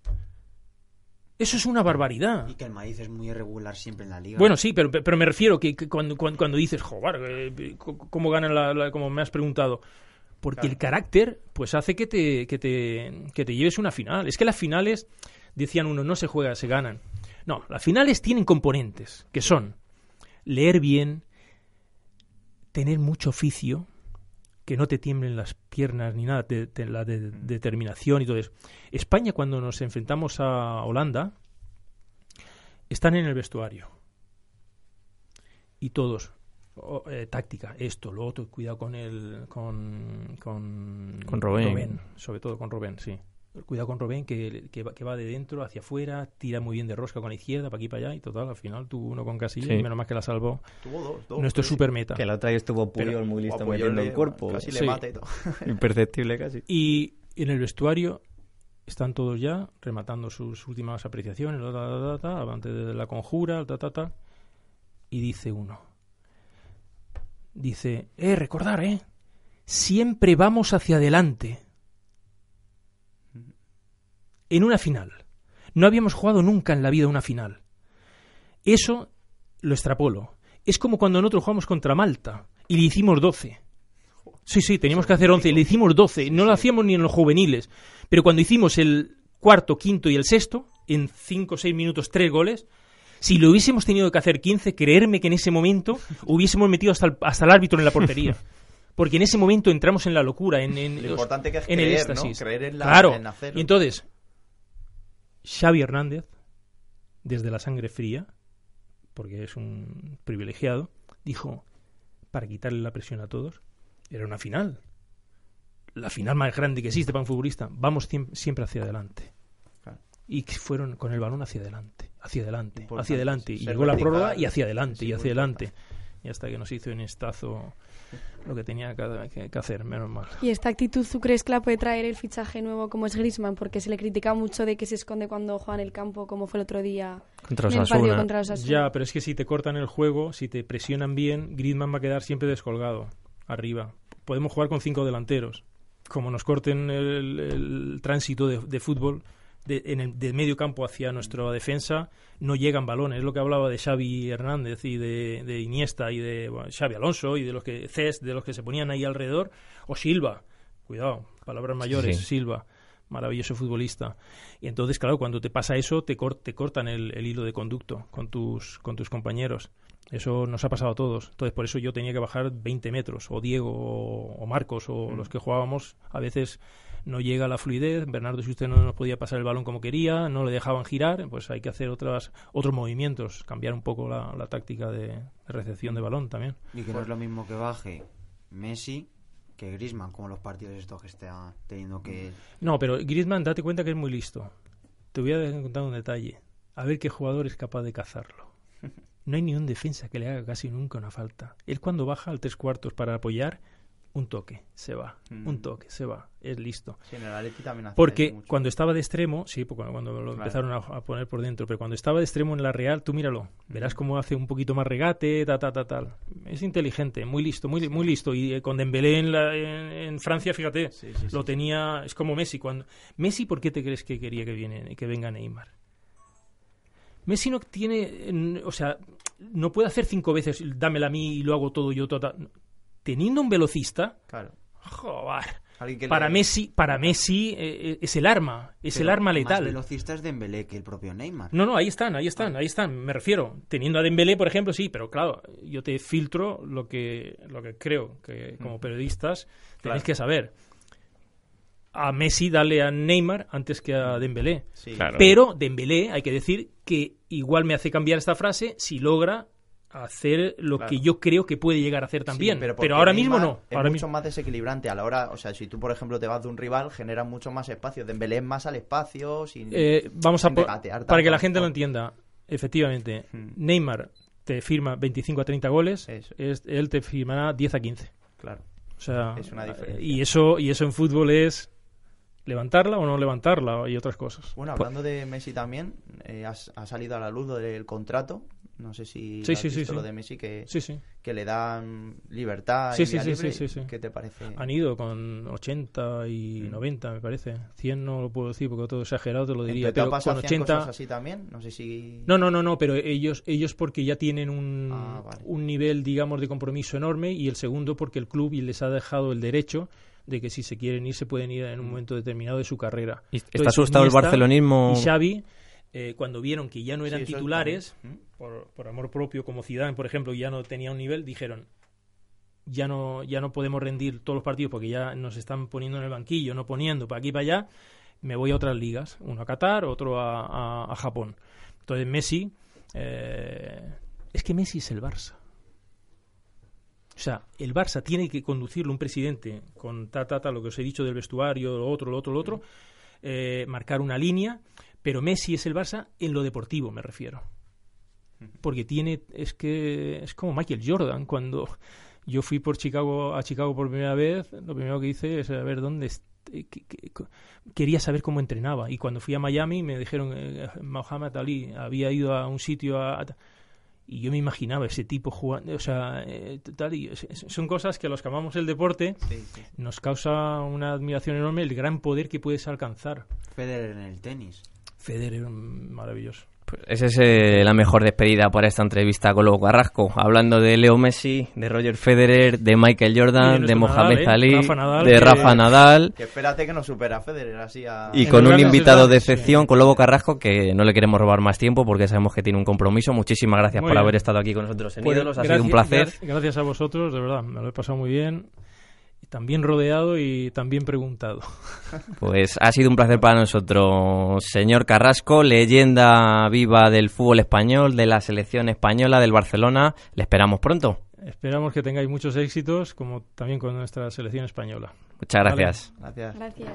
Eso es una barbaridad. Y que el Madrid es muy irregular siempre en la liga. Bueno, sí, pero, pero me refiero que, que cuando, cuando, cuando dices, joder, eh, ¿cómo ganan la, la- como me has preguntado? Porque el carácter, pues hace que te, que, te, que te lleves una final. Es que las finales, decían uno, no se juega, se ganan. No, las finales tienen componentes, que son leer bien, tener mucho oficio, que no te tiemblen las piernas ni nada, de, de- la de- determinación y todo eso. España, cuando nos enfrentamos a Holanda, están en el vestuario. Y todos, o- eh, táctica, esto, lo otro, cuidado con el. con. con, Con Robben. sobre todo con Robben, sí. Cuidado con Robben, que, que, va, que va de dentro hacia afuera, tira muy bien de rosca con la izquierda, para aquí para allá, y total, al final tuvo uno con Casillas, Sí. y menos mal que la salvó. Tuvo dos, dos. Nuestro super meta. Que la otra vez estuvo Puyol Pero- muy listo le- el cuerpo. Casi Sí. le mata y todo. Imperceptible casi. Y en el vestuario están todos ya rematando sus últimas apreciaciones, ta, ta, ta, ta, antes de la conjura, ta, ta, ta, y dice uno, dice, eh, recordar, eh, siempre vamos hacia adelante. En una final. No habíamos jugado nunca en la vida una final. Eso lo extrapolo. Es como cuando nosotros jugamos contra Malta y le hicimos 12. Sí, sí, teníamos que hacer 11 y le hicimos 12. No lo hacíamos ni en los juveniles. Pero cuando hicimos el cuarto, quinto y el sexto, en 5 o 6 minutos, tres goles, si lo hubiésemos tenido que hacer 15, creerme que en ese momento hubiésemos metido hasta el, hasta el árbitro en la portería. Porque en ese momento entramos en la locura, en, en, Lo importante que es en el creer, ¿no? éxtasis. Creer en la- claro. en. Y entonces, Xavi Hernández, desde la sangre fría, porque es un privilegiado, dijo, para quitarle la presión a todos, era una final. La final más grande que existe para un futbolista. Vamos siem- siempre hacia adelante. Claro. Y fueron con el balón hacia adelante, hacia adelante, Importante, hacia adelante. Y llegó la prórroga y hacia adelante, y hacia adelante. Y hasta que nos hizo en estazo lo que tenía que, que- que hacer, menos mal. ¿Y esta actitud tú crees que la puede traer el fichaje nuevo como es Griezmann? Porque se le critica mucho de que se esconde cuando juega en el campo, como fue el otro día Contra en el partido contra Osasuna. Ya, pero es que si te cortan el juego, si te presionan bien, Griezmann va a quedar siempre descolgado, arriba. Podemos jugar con cinco delanteros. Como nos corten el, el tránsito de, de fútbol de, en el, de medio campo hacia nuestra defensa, no llegan balones. Es lo que hablaba de Xavi Hernández y de, de Iniesta y de bueno, Xavi Alonso y de los que Cesc, de los que se ponían ahí alrededor. O Silva, cuidado, palabras mayores, sí. Silva maravilloso futbolista. Y entonces, claro, cuando te pasa eso, te, cor- te cortan el, el hilo de conducto con tus, con tus compañeros. Eso nos ha pasado a todos. Entonces, por eso yo tenía que bajar 20 metros, o Diego, o, o Marcos, o los que jugábamos. A veces no llega la fluidez. Bernardo, si usted no nos podía pasar el balón como quería, no le dejaban girar, pues hay que hacer otras, otros movimientos, cambiar un poco la, la táctica de, de recepción de balón también. Y que no es lo mismo que baje Messi que Griezmann, como los partidos estos que está teniendo que... No, pero Griezmann, date cuenta que es muy listo. Te voy a contar un detalle. A ver qué jugador es capaz de cazarlo. No hay ni un defensa que le haga casi nunca una falta. Él cuando baja al tres cuartos para apoyar, un toque, se va. Mm. Un toque, se va. Es listo. Sí, en el Atleti también hace Porque mucho. cuando estaba de extremo, sí, cuando, cuando lo empezaron a, a poner por dentro, pero cuando estaba de extremo en la Real, tú míralo, verás cómo hace un poquito más regate, ta, ta, ta, tal. Es inteligente, muy listo, muy, muy listo. Y eh, con Dembélé en, la- en, en Francia, fíjate, Sí, lo tenía, es como Messi. cuando Messi, ¿por qué te crees que quería que, viene, que venga Neymar? Messi no tiene, en- o sea, no puede hacer cinco veces, dámela a mí y lo hago todo yo. ta. Teniendo un velocista, Claro. joder, para le- Messi, para Messi eh, eh, es el arma, es el arma Más letal. velocistas de Dembélé que el propio Neymar. No, no, ahí están, ahí están, ahí están. Me refiero, teniendo a Dembélé, por ejemplo, sí, pero claro, yo te filtro lo que, lo que creo que como periodistas tenéis Claro. que saber. A Messi dale a Neymar antes que a Dembélé. Sí, Claro. Pero Dembélé, hay que decir que igual me hace cambiar esta frase si logra hacer lo Claro. que yo creo que puede llegar a hacer también. Sí, pero porque ahora mismo no. Es Ahora mucho mismo. más desequilibrante a la hora, o sea, si tú por ejemplo te vas de un rival, genera mucho más espacio. Dembélé es más al espacio, sin Eh, vamos a sin regatear para que la gente lo entienda. Efectivamente, Hmm. Neymar te firma 25 a 30 goles, es- él te firmará 10 a 15. Claro. O sea, Es una diferencia. y eso y eso en fútbol es levantarla o no levantarla y otras cosas. Bueno, hablando de Messi también, eh, ha, salido a la luz del contrato. No sé si Sí, has sí, sí, visto sí. lo de Messi que, Sí, sí. que le dan libertad. Sí, y sí, vía sí, libre. sí, sí, sí. ¿Qué te parece? Han ido con 80 y Mm. 90, me parece. 100 no lo puedo decir porque todo exagerado te lo diría, ¿En tu pero etapa con hacían 80 cosas así también? No sé si... No, no, no, no, pero ellos, ellos porque ya tienen un, Ah, vale. un nivel, digamos, de compromiso enorme y el segundo porque el club y les ha dejado el derecho de que si se quieren ir, se pueden ir en un momento determinado de su carrera. Y Entonces, está asustado el barcelonismo. Y Xavi eh, cuando vieron que ya no eran titulares, bien. Por, por amor propio, como Zidane, por ejemplo, ya no tenía un nivel, dijeron, ya no, ya no podemos rendir todos los partidos porque ya nos están poniendo en el banquillo, no poniendo para aquí y para allá, me voy a otras ligas, uno a Qatar, otro a, Japón. Entonces Messi, eh, es que Messi es el Barça. O sea, el Barça tiene que conducirlo un presidente con ta, ta, ta, lo que os he dicho del vestuario, lo otro, lo otro, lo otro, eh, marcar una línea, pero Messi es el Barça en lo deportivo, me refiero. Porque tiene, es que es como Michael Jordan, cuando yo fui por Chicago a Chicago por primera vez, lo primero que hice es a ver dónde eh, que- que- co- quería saber cómo entrenaba y cuando fui a Miami me dijeron eh, Muhammad Ali había ido a un sitio a, a- y yo me imaginaba ese tipo jugando, o sea, eh, tal y son cosas que a los que amamos el deporte Sí, sí. nos causa una admiración enorme el gran poder que puedes alcanzar. Federer en el tenis. Federer, mm, maravilloso. Pues esa es eh, la mejor despedida para esta entrevista con Lobo Carrasco. Hablando de Leo Messi, de Roger Federer, de Michael Jordan, de, Mohamed Nadal, ¿eh? Ali, Rafa Nadal, de que- Rafa Nadal. Que espérate que nos supera a Federer así a... Y con un invitado de excepción, con Lobo Carrasco, que no le queremos robar más tiempo porque sabemos que tiene un compromiso. Muchísimas gracias Muy por bien. haber estado aquí con nosotros en Pues, Ídolos. Ha gracias- sido un placer. gra- Gracias a vosotros, de verdad, me lo he pasado muy bien. También rodeado y también preguntado. Pues ha sido un placer para nosotros, señor Carrasco, leyenda viva del fútbol español, de la selección española, del Barcelona. Le esperamos pronto. Esperamos que tengáis muchos éxitos, como también con nuestra selección española. Muchas Vale. gracias. Gracias. Gracias.